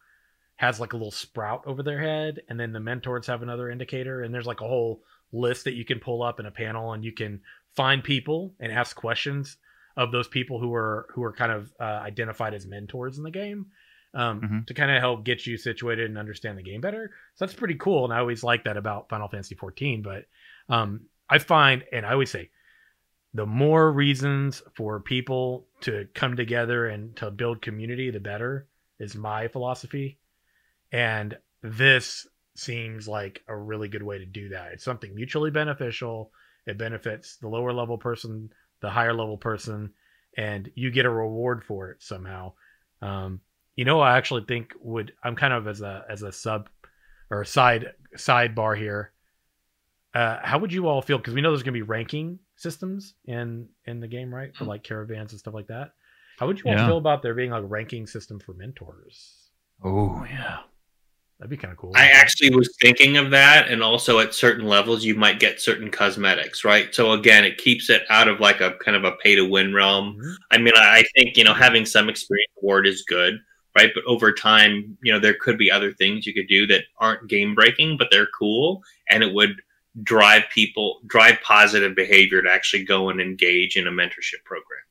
has like a little sprout over their head and then the mentors have another indicator and there's like a whole list that you can pull up in a panel and you can find people and ask questions of those people who are who are kind of uh, identified as mentors in the game um, Mhm. to kind of help get you situated and understand the game better so that's pretty cool and i always like that about final fantasy 14 but um, i find and i always say the more reasons for people to come together and to build community the better is my philosophy and this seems like a really good way to do that. It's something mutually beneficial. It benefits the lower level person, the higher level person, and you get a reward for it somehow. Um, you know, I actually think would I'm kind of as a as a sub or side sidebar here. Uh, how would you all feel? Because we know there's going to be ranking systems in in the game, right? For like caravans and stuff like that. How would you all feel about there being like a ranking system for mentors? Oh yeah. That'd be kind of cool. I actually was thinking of that, and also at certain levels, you might get certain cosmetics, right? So again, it keeps it out of like a kind of a pay to win realm. Mhm. I mean, I I think you know having some experience award is good, right? But over time, you know, there could be other things you could do that aren't game breaking, but they're cool, and it would drive people drive positive behavior to actually go and engage in a mentorship program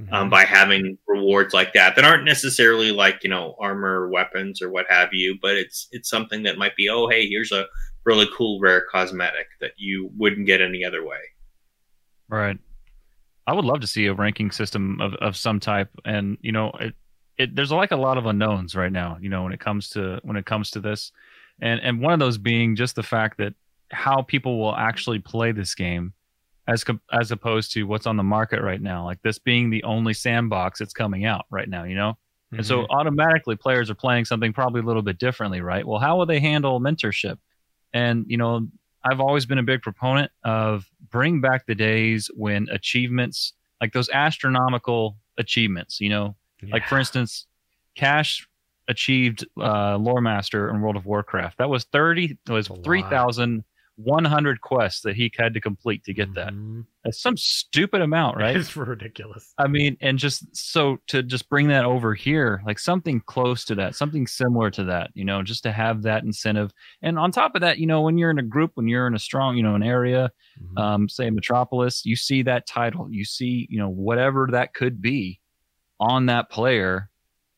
Mhm. um, by having rewards like that that aren't necessarily like you know armor or weapons or what have you but it's it's something that might be oh hey here's a really cool rare cosmetic that you wouldn't get any other way Right. I would love to see a ranking system of, of some type, and you know, it, it there's like a lot of unknowns right now. You know, when it comes to when it comes to this, and and one of those being just the fact that how people will actually play this game, as com- as opposed to what's on the market right now. Like this being the only sandbox that's coming out right now, you know. Mm-hmm. And so automatically players are playing something probably a little bit differently, right? Well, how will they handle mentorship? And you know, I've always been a big proponent of bring back the days when achievements, like those astronomical achievements, you know, yeah. like for instance, Cash achieved uh, lore master in World of Warcraft. That was thirty. It was three thousand 100 quests that he had to complete to get that. Mm-hmm. That's some stupid amount, right? It's [LAUGHS] ridiculous. I mean, and just so to just bring that over here, like something close to that, something similar to that, you know, just to have that incentive. And on top of that, you know, when you're in a group, when you're in a strong, you know, an area, mm-hmm. um, say Metropolis, you see that title, you see, you know, whatever that could be on that player.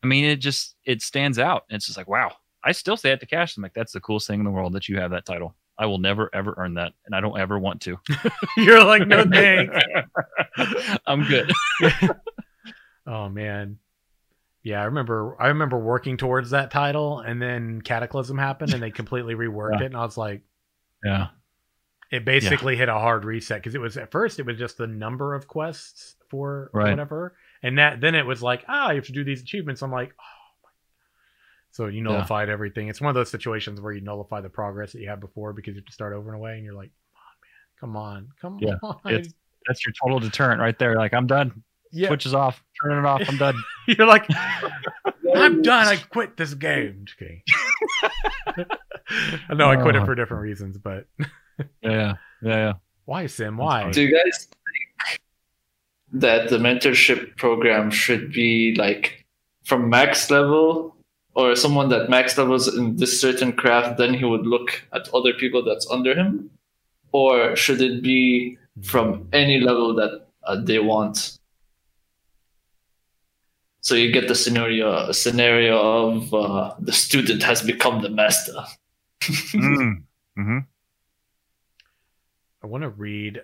I mean, it just it stands out. It's just like, wow, I still say it to cash. I'm like, that's the coolest thing in the world that you have that title. I will never ever earn that, and I don't ever want to. [LAUGHS] [LAUGHS] You're like, no thanks. [LAUGHS] I'm good. Oh man. Yeah, I remember I remember working towards that title and then Cataclysm happened and they completely reworked Yeah. it and I was like Yeah. it basically hit a hard reset because it was at first it was just the number of quests for Right. whatever and that then it was like ah you have to do these achievements i'm like oh so you Yeah. nullified everything it's one of those situations where you nullify the progress that you had before because you have to start over in a way and you're like come on man come on Yeah, come on it's- That's your total deterrent right there. Like, I'm done. yeah Switches off. Turning it off. I'm done. [LAUGHS] you're like [LAUGHS] i'm done i quit this game Just kidding. [LAUGHS] i know i quit it Oh. for different reasons but Yeah. Yeah. Yeah. why sim why Do you guys think that the mentorship program should be like from max level or someone that max levels in this certain craft, then he would look at other people that's under him? Or should it be from any level that uh, they want? So you get the scenario scenario of uh, the student has become the master. Mm. hmm [LAUGHS] I want to read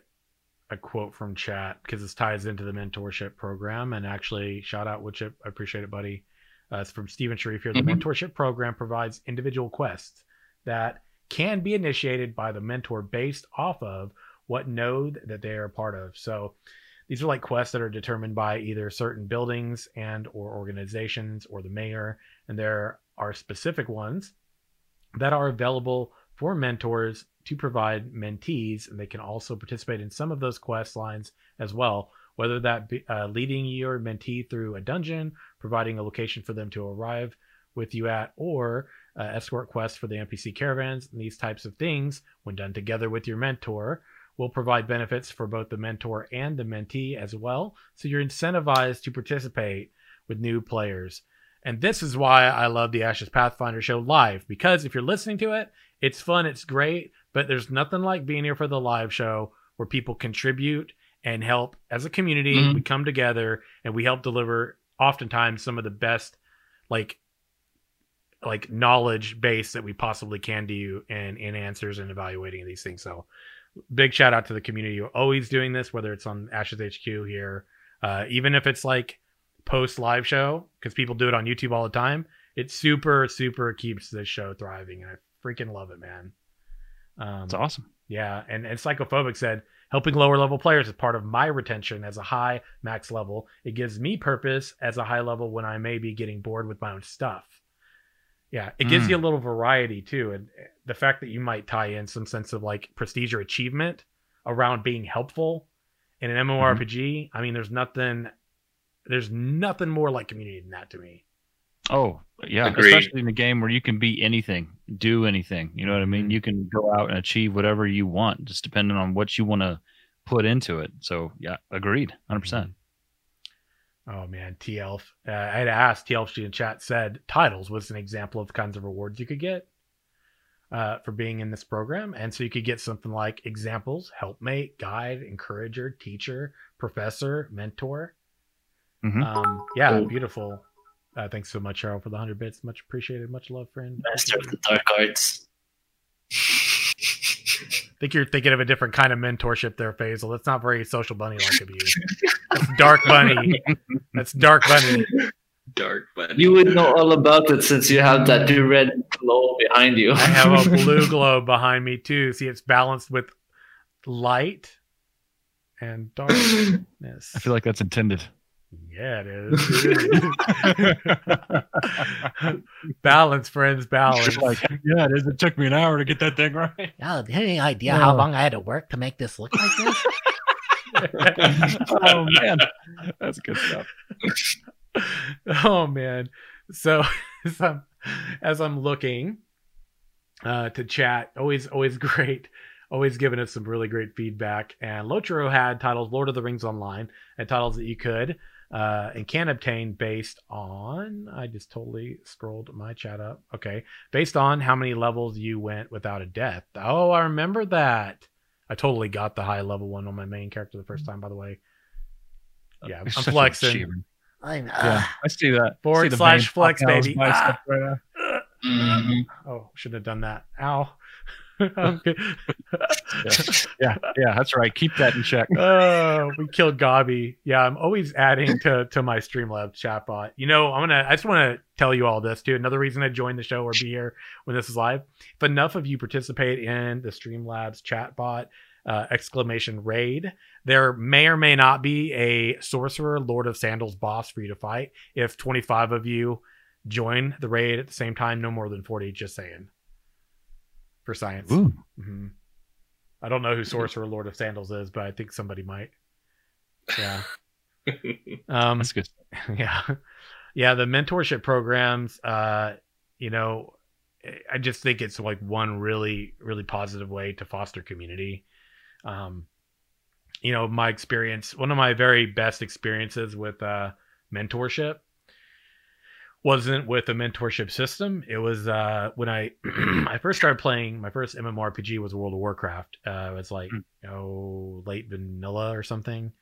a quote from chat because this ties into the mentorship program. And actually, shout out Woodchip. I appreciate it, buddy. Uh, it's from Steven Sharif here. The Mhm. mentorship program provides individual quests that can be initiated by the mentor based off of what node that they are a part of. So these are like quests that are determined by either certain buildings and or organizations or the mayor. And there are specific ones that are available for mentors to provide mentees, and they can also participate in some of those quest lines as well, whether that be uh, leading your mentee through a dungeon, providing a location for them to arrive with you at, or uh, escort quests for the NPC caravans. And these types of things, when done together with your mentor, will provide benefits for both the mentor and the mentee as well. So you're incentivized to participate with new players. And this is why I love the Ashes Pathfinder show live because if you're listening to it, it's fun, it's great, but there's nothing like being here for the live show where people contribute and help as a community. Mhm. We come together and we help deliver oftentimes some of the best like like knowledge base that we possibly can do you in in answers and evaluating these things. So big shout out to the community who are always doing this, whether it's on Ashes HQ here, uh, even if it's like post live show, because people do it on YouTube all the time. It super, super keeps this show thriving, and I freaking love it, man. Um, It's awesome. yeah, and, and Psychophobic said, helping lower level players is part of my retention as a high max level. It gives me purpose as a high level when I may be getting bored with my own stuff. Yeah, it gives Mm. you a little variety too. And the fact that you might tie in some sense of like prestige or achievement around being helpful in an MMORPG, I mean, there's nothing, there's nothing more like community than that to me. Oh, yeah. Agreed. Especially in a game where you can be anything, do anything. You know what I mean? Mhm. You can go out and achieve whatever you want, just depending on what you want to put into it. So, yeah, agreed. 100%. percent Oh man, T Elf. Uh, I had asked T Elf. She in chat said titles was an example of the kinds of rewards you could get uh, for being in this program, and so you could get something like examples, helpmate, guide, encourager, teacher, professor, mentor. Mhm. Um, yeah, Cool. beautiful. Uh, thanks so much, Charles, for the hundred bits. Much appreciated. Much love, friend. Master of the dark arts. I [LAUGHS] think you're thinking of a different kind of mentorship there, Faisal. That's not very social bunny like of you. That's dark bunny. That's dark bunny. Dark, bunny. You would know all about it since you have that new red glow behind you. I have a [LAUGHS] blue glow behind me too. See, it's balanced with light and darkness. [LAUGHS] I feel like that's intended. Yeah, it is. [LAUGHS] balance, friends, balance. like, yeah, it is. It took me an hour to get that thing right. Oh, do have any idea how long I had to work to make this look like this? [LAUGHS] oh man, that's good stuff. oh man. So [LAUGHS] as I'm, as I'm looking uh, to chat, always always great. Always giving us some really great feedback. And Lochero had titles Lord of the Rings Online and titles that you could uh, and can obtain based on. I just totally scrolled my chat up. Okay. Based on how many levels you went without a death. Oh, I remember that. I totally got the high level one on my main character the first time, by the way. Yeah, I'm You're such a flexing. I'm, Yeah, uh, I see that. Forward See slash flex, popping out of baby. Ah. right now. Mhm. Oh, shouldn't have done that. Ow. [LAUGHS] Okay. Yeah, yeah, that's right. Keep that in check. [LAUGHS] oh, we killed Gobby. Yeah, I'm always adding to to my Streamlabs chatbot. You know, I'm gonna. I just want to tell you all this too. Another reason I joined the show or be here when this is live. If enough of you participate in the Streamlabs chatbot uh, exclamation raid, there may or may not be a sorcerer Lord of Sandals boss for you to fight. If 25 of you join the raid at the same time, no more than 40. Just saying. For science. Ooh, hmm I don't know who Sorcerer Lord of Sandals is, but I think somebody might. Yeah. [LAUGHS] Um, that's good. [LAUGHS] yeah. Yeah. The mentorship programs, uh, you know, I just think it's like one really, really positive way to foster community. Um, you know, my experience, one of my very best experiences with uh, mentorship wasn't with a mentorship system. It was uh, when I [CLEARS THROAT] I first started playing. My first MMORPG was World of Warcraft. Uh, it was like Mm. you know late vanilla or something,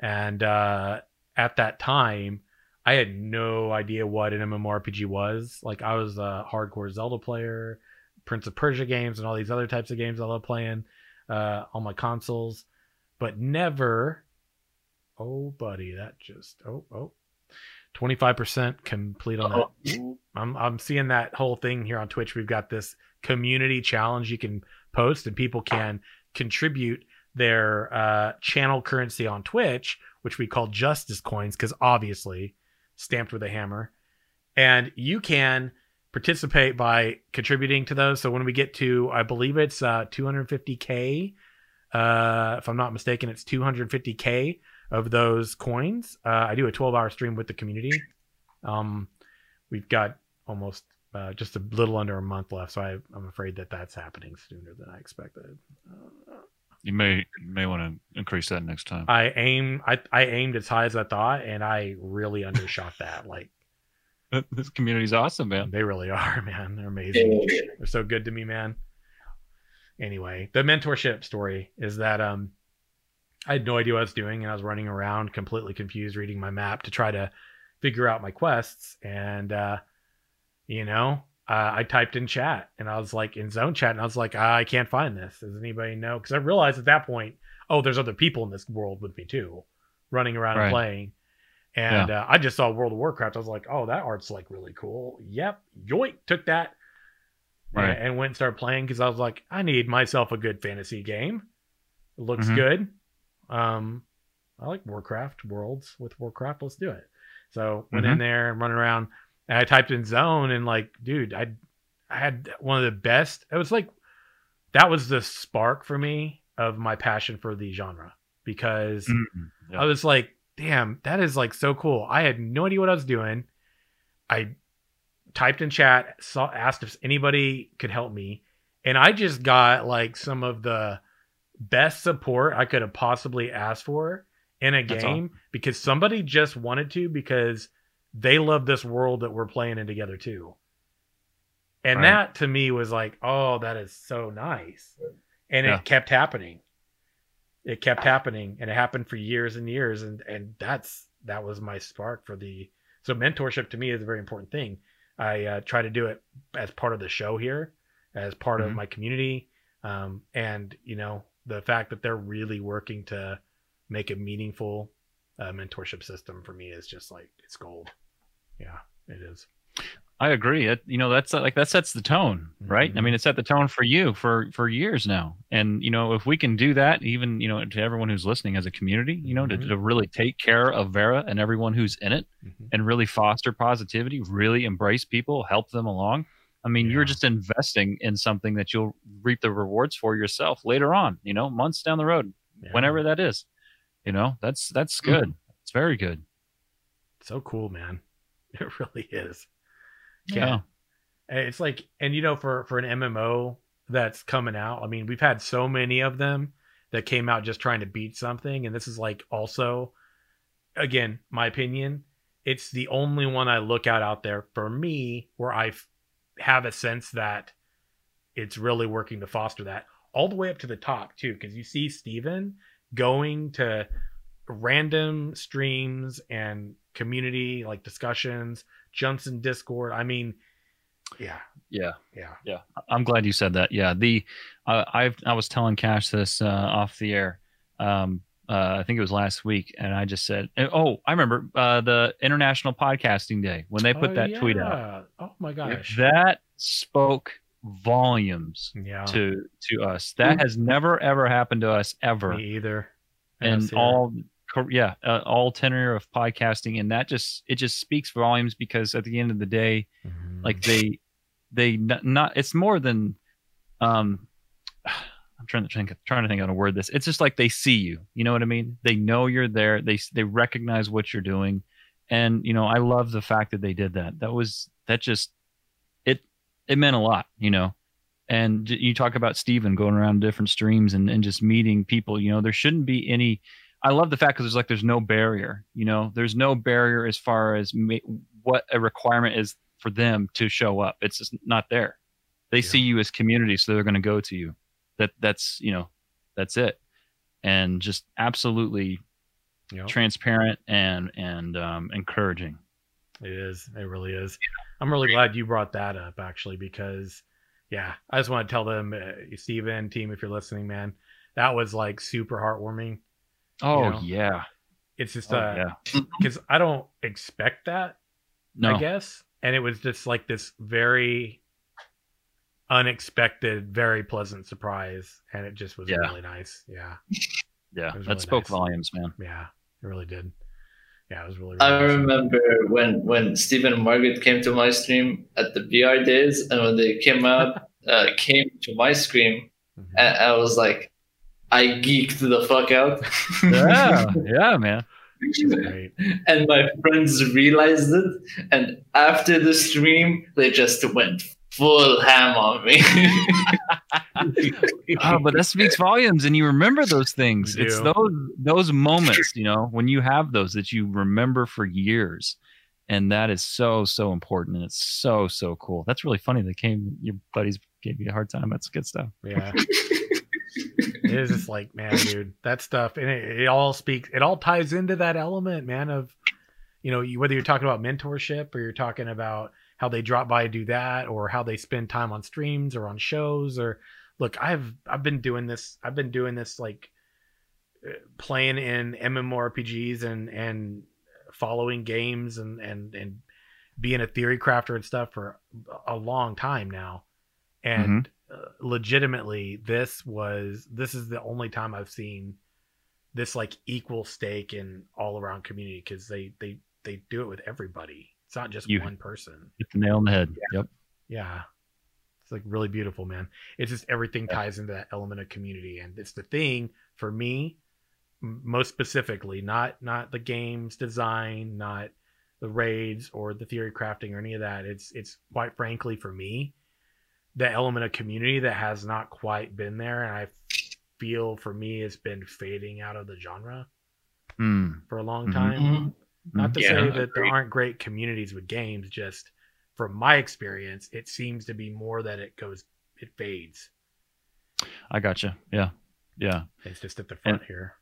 and uh, at that time, I had no idea what an MMORPG was. Like I was a hardcore Zelda player, Prince of Persia games, and all these other types of games I love playing uh, on my consoles, but never. Oh, buddy, that just oh oh. 25% complete on that. I'm I'm seeing that whole thing here on Twitch. We've got this community challenge you can post and people can contribute their uh, channel currency on Twitch, which we call justice coins because obviously stamped with a hammer. And you can participate by contributing to those. So when we get to, I believe it's uh, 250k, uh, if I'm not mistaken, it's 250k of those coins. Uh, I do a 12 hour stream with the community. Um, we've got almost uh, just a little under a month left, so I, I'm afraid that that's happening sooner than I expected. Uh, You may you may want to increase that next time. I aim I, I aimed as high as I thought, and I really undershot that. [LAUGHS] Like this community's awesome, man. they really are, man. They're amazing. They're so good to me, man. Anyway, the mentorship story is that um I had no idea what I was doing and I was running around completely confused reading my map to try to figure out my quests and uh you know, uh, I typed in chat and I was like in zone chat and I was like I can't find this. Does anybody know? Cuz I realized at that point, oh, there's other people in this world with me too, running around and playing. And uh, I just saw World of Warcraft. I was like, oh, that art's like really cool. Yep. Yoink, took that Right. and, and went and started playing because I was like, I need myself a good fantasy game. It looks Mhm. good. Um, I like Warcraft Worlds with Warcraft. Let's do it. So went in there and running around. And I typed in zone and like, dude, I I had one of the best. It was like that was the spark for me of my passion for the genre because Mhm. Yeah. I was like, damn, that is like so cool. I had no idea what I was doing. I typed in chat, saw asked if anybody could help me, and I just got like some of the best support I could have possibly asked for in a game because somebody just wanted to because they love this world that we're playing in together too. And Right. that to me was like, oh, that is so nice. And Yeah. it kept happening. It kept happening and it happened for years and years and and that's that was my spark for the so mentorship to me is a very important thing. I uh, try to do it as part of the show here, as part of Mhm. my community, um, and you know the fact that they're really working to make a meaningful uh, mentorship system for me is just like it's gold. Yeah, it is. I agree. It, you know, that's like that sets the tone, right? I Mhm. mean, it set the tone for you for for years now. And you know, if we can do that, even you know, to everyone who's listening as a community, you know, Mhm. to, to really take care of Verra and everyone who's in it, Mhm. and really foster positivity, really embrace people, help them along. I mean, you're just investing in something that you'll reap the rewards for yourself later on. You know, months down the road, Yeah. whenever that is. You know, that's that's Mm-hmm. good. It's very good. so cool, man. [LAUGHS] It really is. Yeah. And It's like, and you know, for for an MMO that's coming out, I mean, we've had so many of them that came out just trying to beat something, and this is like also, again, my opinion, it's the only one I look at out there for me where I f- have a sense that it's really working to foster that all the way up to the top too, because you see Steven going to random streams and community like discussions, jumps in Discord. I mean, yeah, Yeah. yeah. I'm glad you said that. Yeah, the uh, I I was telling Cash this uh, off the air. Um, uh, I think it was last week, and I just said, "Oh, I remember uh, the International Podcasting Day when they put Oh, that tweet out. Oh my gosh. That spoke volumes yeah. to to us. That has never ever happened to us ever, Me either. and all yeah, uh, all tenure of podcasting, and that just it just speaks volumes because at the end of the day, Mhm. like they they n- not it's more than um i'm trying to think trying to think how to word this. It's just like they see you you know what i mean? They know you're there. They they recognize what you're doing. And you know i love the fact that they did that. That was that just it it meant a lot you know? And you talk about Steven going around different streams and, and just meeting people you know? There shouldn't be any i love the fact because there's like there's no barrier you know? There's no barrier as far as ma- what a requirement is for them to show up. It's just not there. They see you as community so they're going to go to you that that's you know that's it and just absolutely You know, transparent and and um, encouraging it is. It really is. I'm really glad you brought that up actually because, yeah, I just want to tell them, uh, Steven, team, if you're listening, man, that was like super heartwarming. oh know? yeah It's just oh, uh yeah because I don't expect that no I guess. And it was just like this very unexpected, very pleasant surprise. And it just was Yeah. really nice. Yeah. [LAUGHS] yeah that really spoke nice. volumes man Yeah. It really did. Yeah, it was really, really I awesome. remember when when Steven and Margaret came to my stream at the VR days, and when they came [LAUGHS] out, uh, came to my stream, Mhm. and I was like, I geeked the fuck out. [LAUGHS] yeah yeah man It's great. and my friends realized it, and after the stream, they just went full ham on me. [LAUGHS] oh, but that speaks volumes and you remember those things You it's do. those those moments you know when you have those that you remember for years and that is so so important and it's so so cool that's really funny they came your buddies gave you a hard time that's good stuff Yeah. it is just like, man, dude, that stuff, and it, it all speaks, it all ties into that element, man, of, you know, you, whether you're talking about mentorship or you're talking about how they drop by and do that, or how they spend time on streams or on shows, or look, I've I've been doing this, I've been doing this like uh, playing in MMORPGs and and following games and and and being a theory crafter and stuff for a long time now, and uh, legitimately this was this is the only time i've seen this like equal stake in all around community because they they they do it with everybody it's not just You- one person. hit the nail on the head. Yep. Yeah. It's like really beautiful man. It's just everything ties into that element of community and it's the thing for me most specifically not not the games design not the raids or the theory crafting or any of that. It's it's quite frankly for me the element of community that has not quite been there and i feel for me it's been fading out of the genre Hmm. for a long Mhm. time. Mhm. Not to Yeah, say that there aren't great communities with games, just from my experience, it seems to be more that it goes, it fades. i gotcha. Yeah. Yeah. It's just at the front here.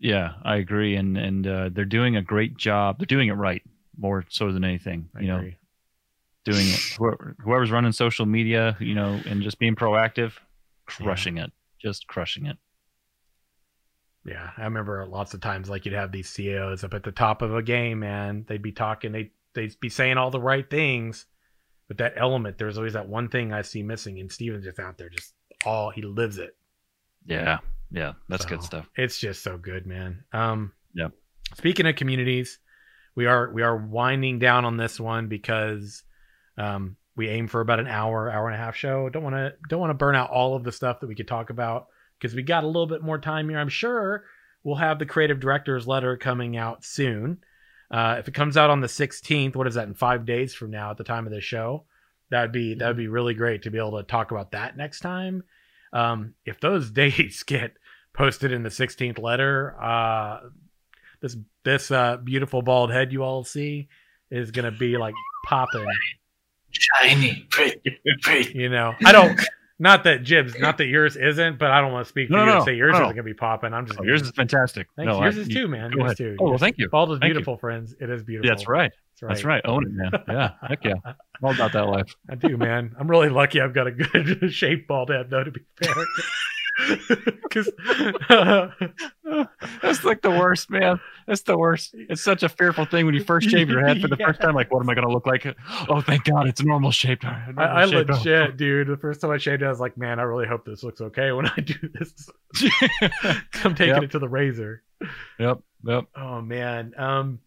yeah i agree. And and uh, they're doing a great job. They're doing it right more so than anything I you know. doing it. Whoever, whoever's running social media you know and just being proactive crushing it. Just crushing it Yeah, I remember lots of times like you'd have these CEOs up at the top of a game, man. They'd be talking, they they'd be saying all the right things, But that element, there's always that one thing I see missing, and Steven's just out there, just all he lives it. Yeah, yeah, that's good stuff. It's just so good, man. Um, Yep. Speaking of communities, we are we are winding down on this one because um, we aim for about an hour, hour and a half show. Don't want to don't want to burn out all of the stuff that we could talk about because we got a little bit more time here. I'm sure we'll have the creative director's letter coming out soon. Uh, if it comes out on the 16th, what is that in five days from now at the time of the show? That'd be that'd be really great to be able to talk about that next time. Um, if those [LAUGHS] dates get posted in the 16th letter, uh, this this uh, beautiful bald head you all see is gonna be like popping. [LAUGHS] Shiny, pretty, pretty. You know, I don't. Not that Jibs, not [LAUGHS] that yours isn't, but I don't want to speak for No, you no, and say yours no. isn't gonna be popping. I'm just Oh, yours is fantastic. Thanks. No, yours I- is too, man. Yours ahead. too. Oh, well, thank you. Bald is Thank you. beautiful, friends. It is beautiful. That's right. That's right. That's right. Own it, man. Yeah. Heck yeah. [LAUGHS] All about that life. I do, man. I'm really lucky. I've got a good [LAUGHS] shaped bald head, though. To be fair, [LAUGHS] because [LAUGHS] That's like the worst, man. That's the worst. It's such a fearful thing when you first shave your head for the first time. Like, what am I going to look like? Oh, thank God, it's normal shaped. I, I legit, dude. The first time I shaved it, I was like, man, I really hope this looks okay when I do this. [LAUGHS] I'm taking Yep. it to the razor. Yep. Yep. Oh man. Um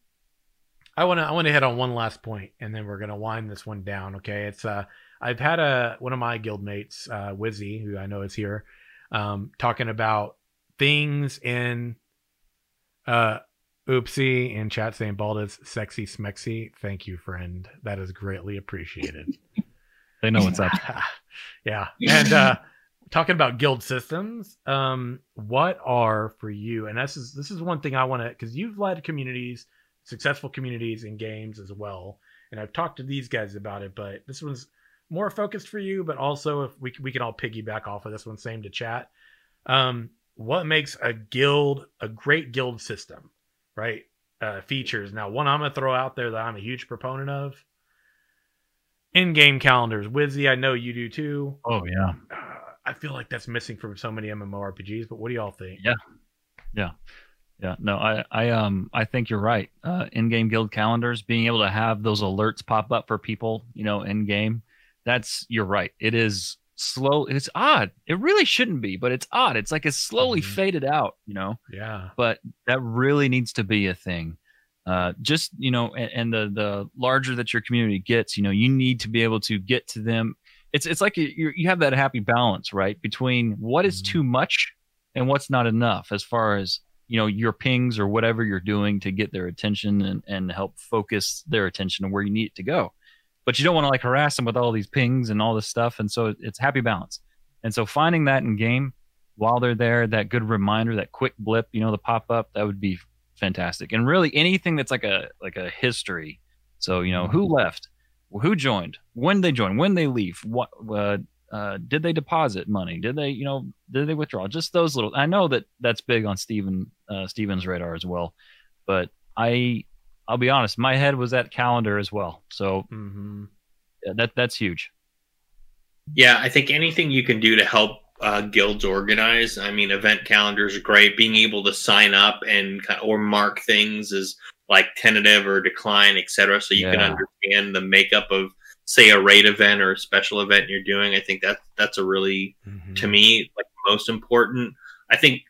I wanna I wanna hit on one last point and then we're gonna wind this one down. Okay. It's uh I've had a one of my guildmates, uh Wizzy, who I know is here, um, talking about things in uh Oopsie in chat saying Baldus sexy smexy. Thank you, friend. That is greatly appreciated. [LAUGHS] They know what's up. [LAUGHS] yeah. And uh talking about guild systems, um, what are for you, and this is this is one thing I want to because you've led communities, successful communities in games as well. And I've talked to these guys about it, but this one's more focused for you, but also if we we can all piggyback off of this one, same to chat. Um, what makes a guild a great guild system, right? Uh, features. Now, one I'm gonna throw out there that I'm a huge proponent of. In-game calendars, Wizzy. I know you do too. Oh, yeah. Uh, I feel like that's missing from so many MMORPGs. But what do y'all think? Yeah. Yeah, yeah. no, I, I, um, I think you're right. Uh, in-game guild calendars, being able to have those alerts pop up for people, you know, in game, that's you're right. It is slow. It's odd. It really shouldn't be, but it's odd. It's like it's slowly Mhm. faded out, you know. Yeah. But that really needs to be a thing. Uh, just you know, and, and the the larger that your community gets, you know, you need to be able to get to them. It's it's like you you have that happy balance, right, between what is Mhm. too much and what's not enough, as far as you know your pings or whatever you're doing to get their attention and, and help focus their attention to where you need it to go but you don't want to like harass them with all these pings and all this stuff and so it's happy balance and so finding that in game while they're there that good reminder that quick blip you know the pop up that would be fantastic and really anything that's like a like a history so you know who left who joined when they joined when they leave what uh, uh, did they deposit money? Did they, you know, did they withdraw? Just those little. I know that that's big on Steven uh, Steven's radar as well, but I, I'll be honest, my head was at calendar as well. So Mm-hmm. yeah, that that's huge. Yeah, I think anything you can do to help uh, guilds organize. I mean, event calendars are great. Being able to sign up and ki- or mark things as like tentative or decline, etc., so you can understand the makeup of, say, a raid event or a special event you're doing. I think that that's a really Mm-hmm. to me like most important i think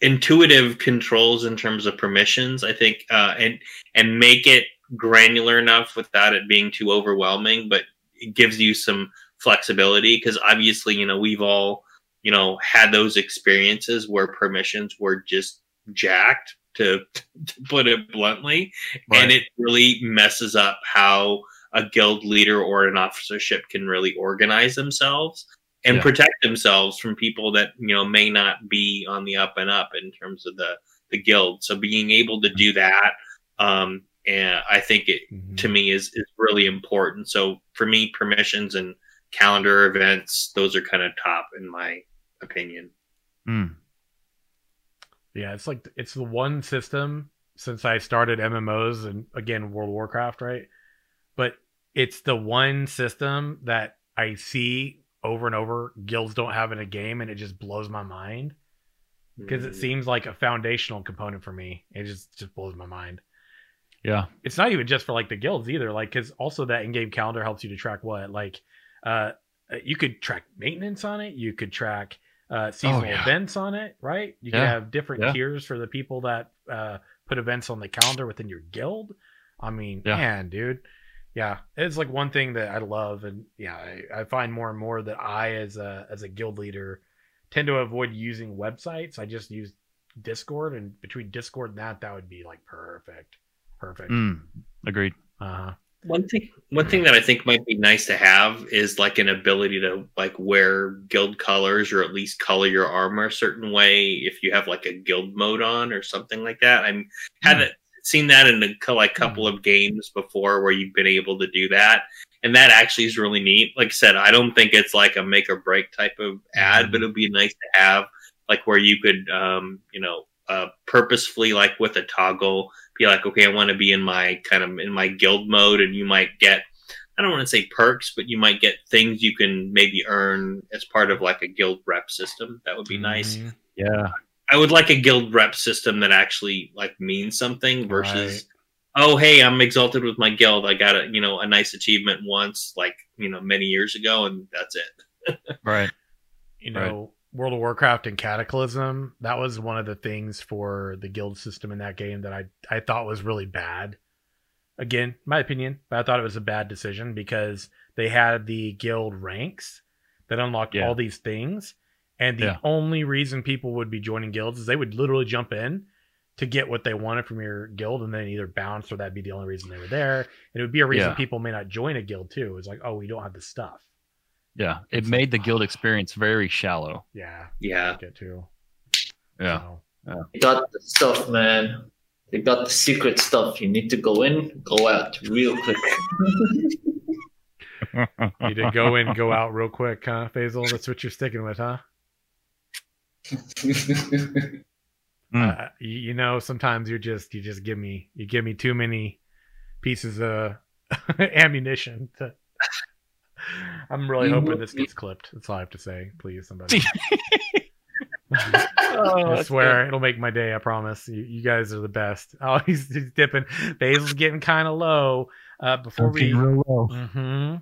intuitive controls in terms of permissions i think uh, and and make it granular enough without it being too overwhelming but it gives you some flexibility because obviously you know we've all you know had those experiences where permissions were just jacked to, to put it bluntly and it really messes up how a guild leader or an officership can really organize themselves and Yeah. protect themselves from people that you know may not be on the up and up in terms of the the guild so being able to do that um and i think it Mm-hmm. to me is is really important so for me permissions and calendar events those are kind of top in my opinion Mm. Yeah, it's like it's the one system since I started MMOs and again World Warcraft, right? But it's the one system that I see over and over guilds don't have in a game and it just blows my mind because it Mm. seems like a foundational component for me. It just just blows my mind. Yeah. it's not even just for like the guilds either. Like, because also that in-game calendar helps you to track what, like, uh, you could track maintenance on it. You could track uh, seasonal yeah. events on it, right? You can have different Yeah. tiers for the people that uh, put events on the calendar within your guild. I mean, Yeah. man, dude, yeah, it's like one thing that I love, and yeah, I, I find more and more that I, as a as a guild leader, tend to avoid using websites. I just use Discord, and between Discord and that, that would be like perfect, perfect. Mm, agreed. Uh-huh. One thing, one thing that I think might be nice to have is like an ability to like wear guild colors or at least color your armor a certain way if you have like a guild mode on or something like that. I'm haven't seen that in a like couple of games before where you've been able to do that, and that actually is really neat. Like I said, I don't think it's like a make or break type of ad, but it'd be nice to have like where you could, um, you know, uh, purposefully like with a toggle be like, okay, I want to be in my kind of in my guild mode, and you might get, I don't want to say perks, but you might get things you can maybe earn as part of like a guild rep system. That would be nice. Mhm. Yeah. I would like a guild rep system that actually like means something versus, Right. oh, hey, I'm exalted with my guild. I got a you know a nice achievement once, like you know many years ago, and that's it. [LAUGHS] Right. you Right. know world of warcraft and cataclysm that was one of the things for the guild system in that game that i i thought was really bad again my opinion but i thought it was a bad decision because they had the guild ranks that unlocked Yeah. all these things and the Yeah. only reason people would be joining guilds is they would literally jump in to get what they wanted from your guild and then either bounce or that'd be the only reason they were there and it would be a reason Yeah. people may not join a guild too it's like oh we don't have the stuff Yeah. It It's made the like- guild experience very shallow. yeah Yeah, get to Yeah. so. They got the stuff, man. They got the secret stuff. You need to go in, go out real quick. [LAUGHS] You did go in, go out real quick, huh, Faisal? That's what you're sticking with, huh? Hmm. Uh, you, you know, sometimes you're just you just give me you give me too many pieces of [LAUGHS] ammunition. To... [LAUGHS] I'm really You hoping this gets clipped. That's all I have to say. Please, somebody. [LAUGHS] Oh, I swear it'll make my day. I promise. You, you guys are the best. Oh, he's, he's dipping. Basil's getting kind of low. Uh, before we hmm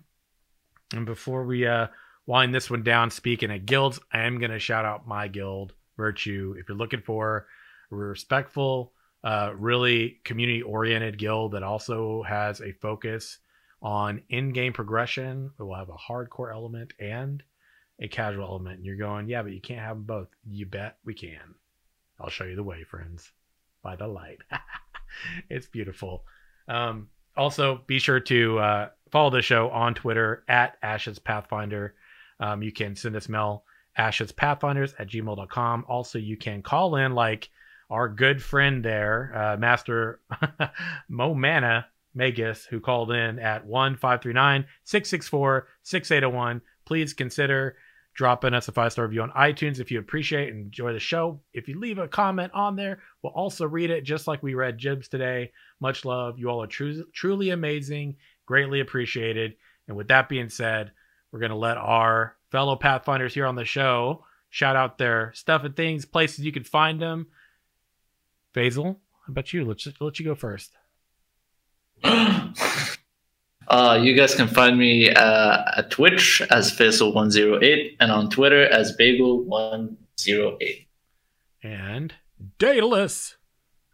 And before we uh, wind this one down, speaking of guilds, I am going to shout out my guild, Virtue. If you're looking for a respectful, uh, really community oriented guild that also has a focus on in game progression, it will have a hardcore element and a casual element. And you're going, yeah, but you can't have them both. You bet we can. I'll show you the way, friends, by the light. [LAUGHS] it's beautiful. Um, also, be sure to uh, follow the show on Twitter at Ashes Pathfinder. Um, you can send us mail ashespathfinders at gmail.com. Also, you can call in like our good friend there, uh, Master [LAUGHS] Mo Mana Magus, who called in at 1 664 6801. Please consider dropping us a five star review on iTunes if you appreciate and enjoy the show. If you leave a comment on there, we'll also read it just like we read Jibs today. Much love. You all are tru- truly amazing, greatly appreciated. And with that being said, we're going to let our fellow Pathfinders here on the show shout out their stuff and things, places you can find them. Basil, how about you? Let's just let you go first. [CLEARS THROAT] uh, you guys can find me uh, at Twitch as Faisal108 and on Twitter as Bagel108. And Daedalus.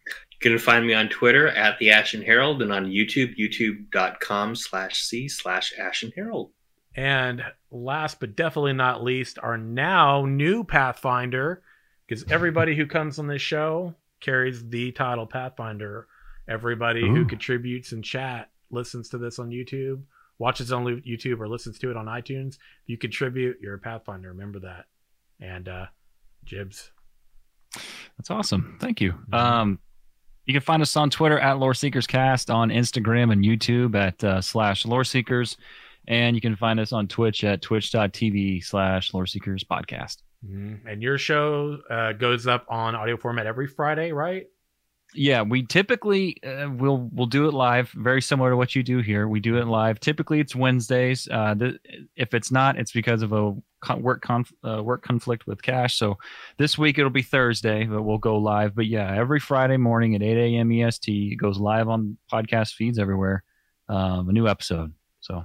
you can find me on Twitter at the Ashen Herald and on YouTube, youtube.com slash c slash Ashen Herald. And last but definitely not least, our now new Pathfinder, because everybody who comes on this show carries the title Pathfinder. Everybody who contributes in chat listens to this on YouTube, watches on YouTube, or listens to it on iTunes. If you contribute, you're a Pathfinder. Remember that. And uh Jibs. That's awesome. Thank you. Um, you can find us on Twitter at Lore Seekers Cast, on Instagram and YouTube at uh, slash Lore Seekers, and you can find us on Twitch at twitch.tv slash Lore Seekers Podcast. Mhm. And your show uh, goes up on audio format every Friday, right? Yeah, we typically uh, we'll we'll do it live, very similar to what you do here. We do it live. Typically, it's Wednesdays. Uh, the, if it's not, it's because of a con- work conf- uh, work conflict with Cash. So this week it'll be Thursday, but we'll go live. But yeah, every Friday morning at 8 a.m. EST, it goes live on podcast feeds everywhere. Um, a new episode. So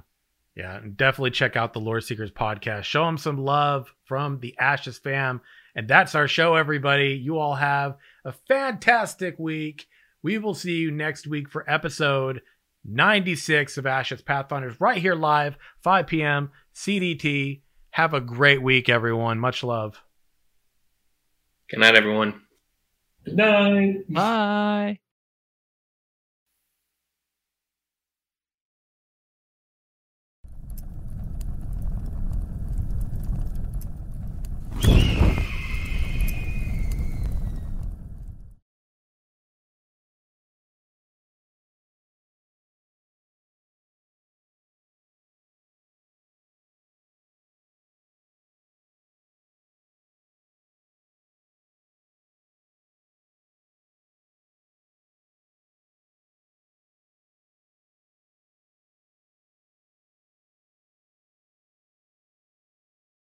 Yeah, and definitely check out the Lore Seekers podcast. Show them some love from the Ashes fam. And that's our show, everybody. You all have a fantastic week. We will see you next week for episode 96 of Ashes Pathfinders right here live, 5 p.m. CDT. Have a great week, everyone. Much love. Good night, everyone. Good night. bye.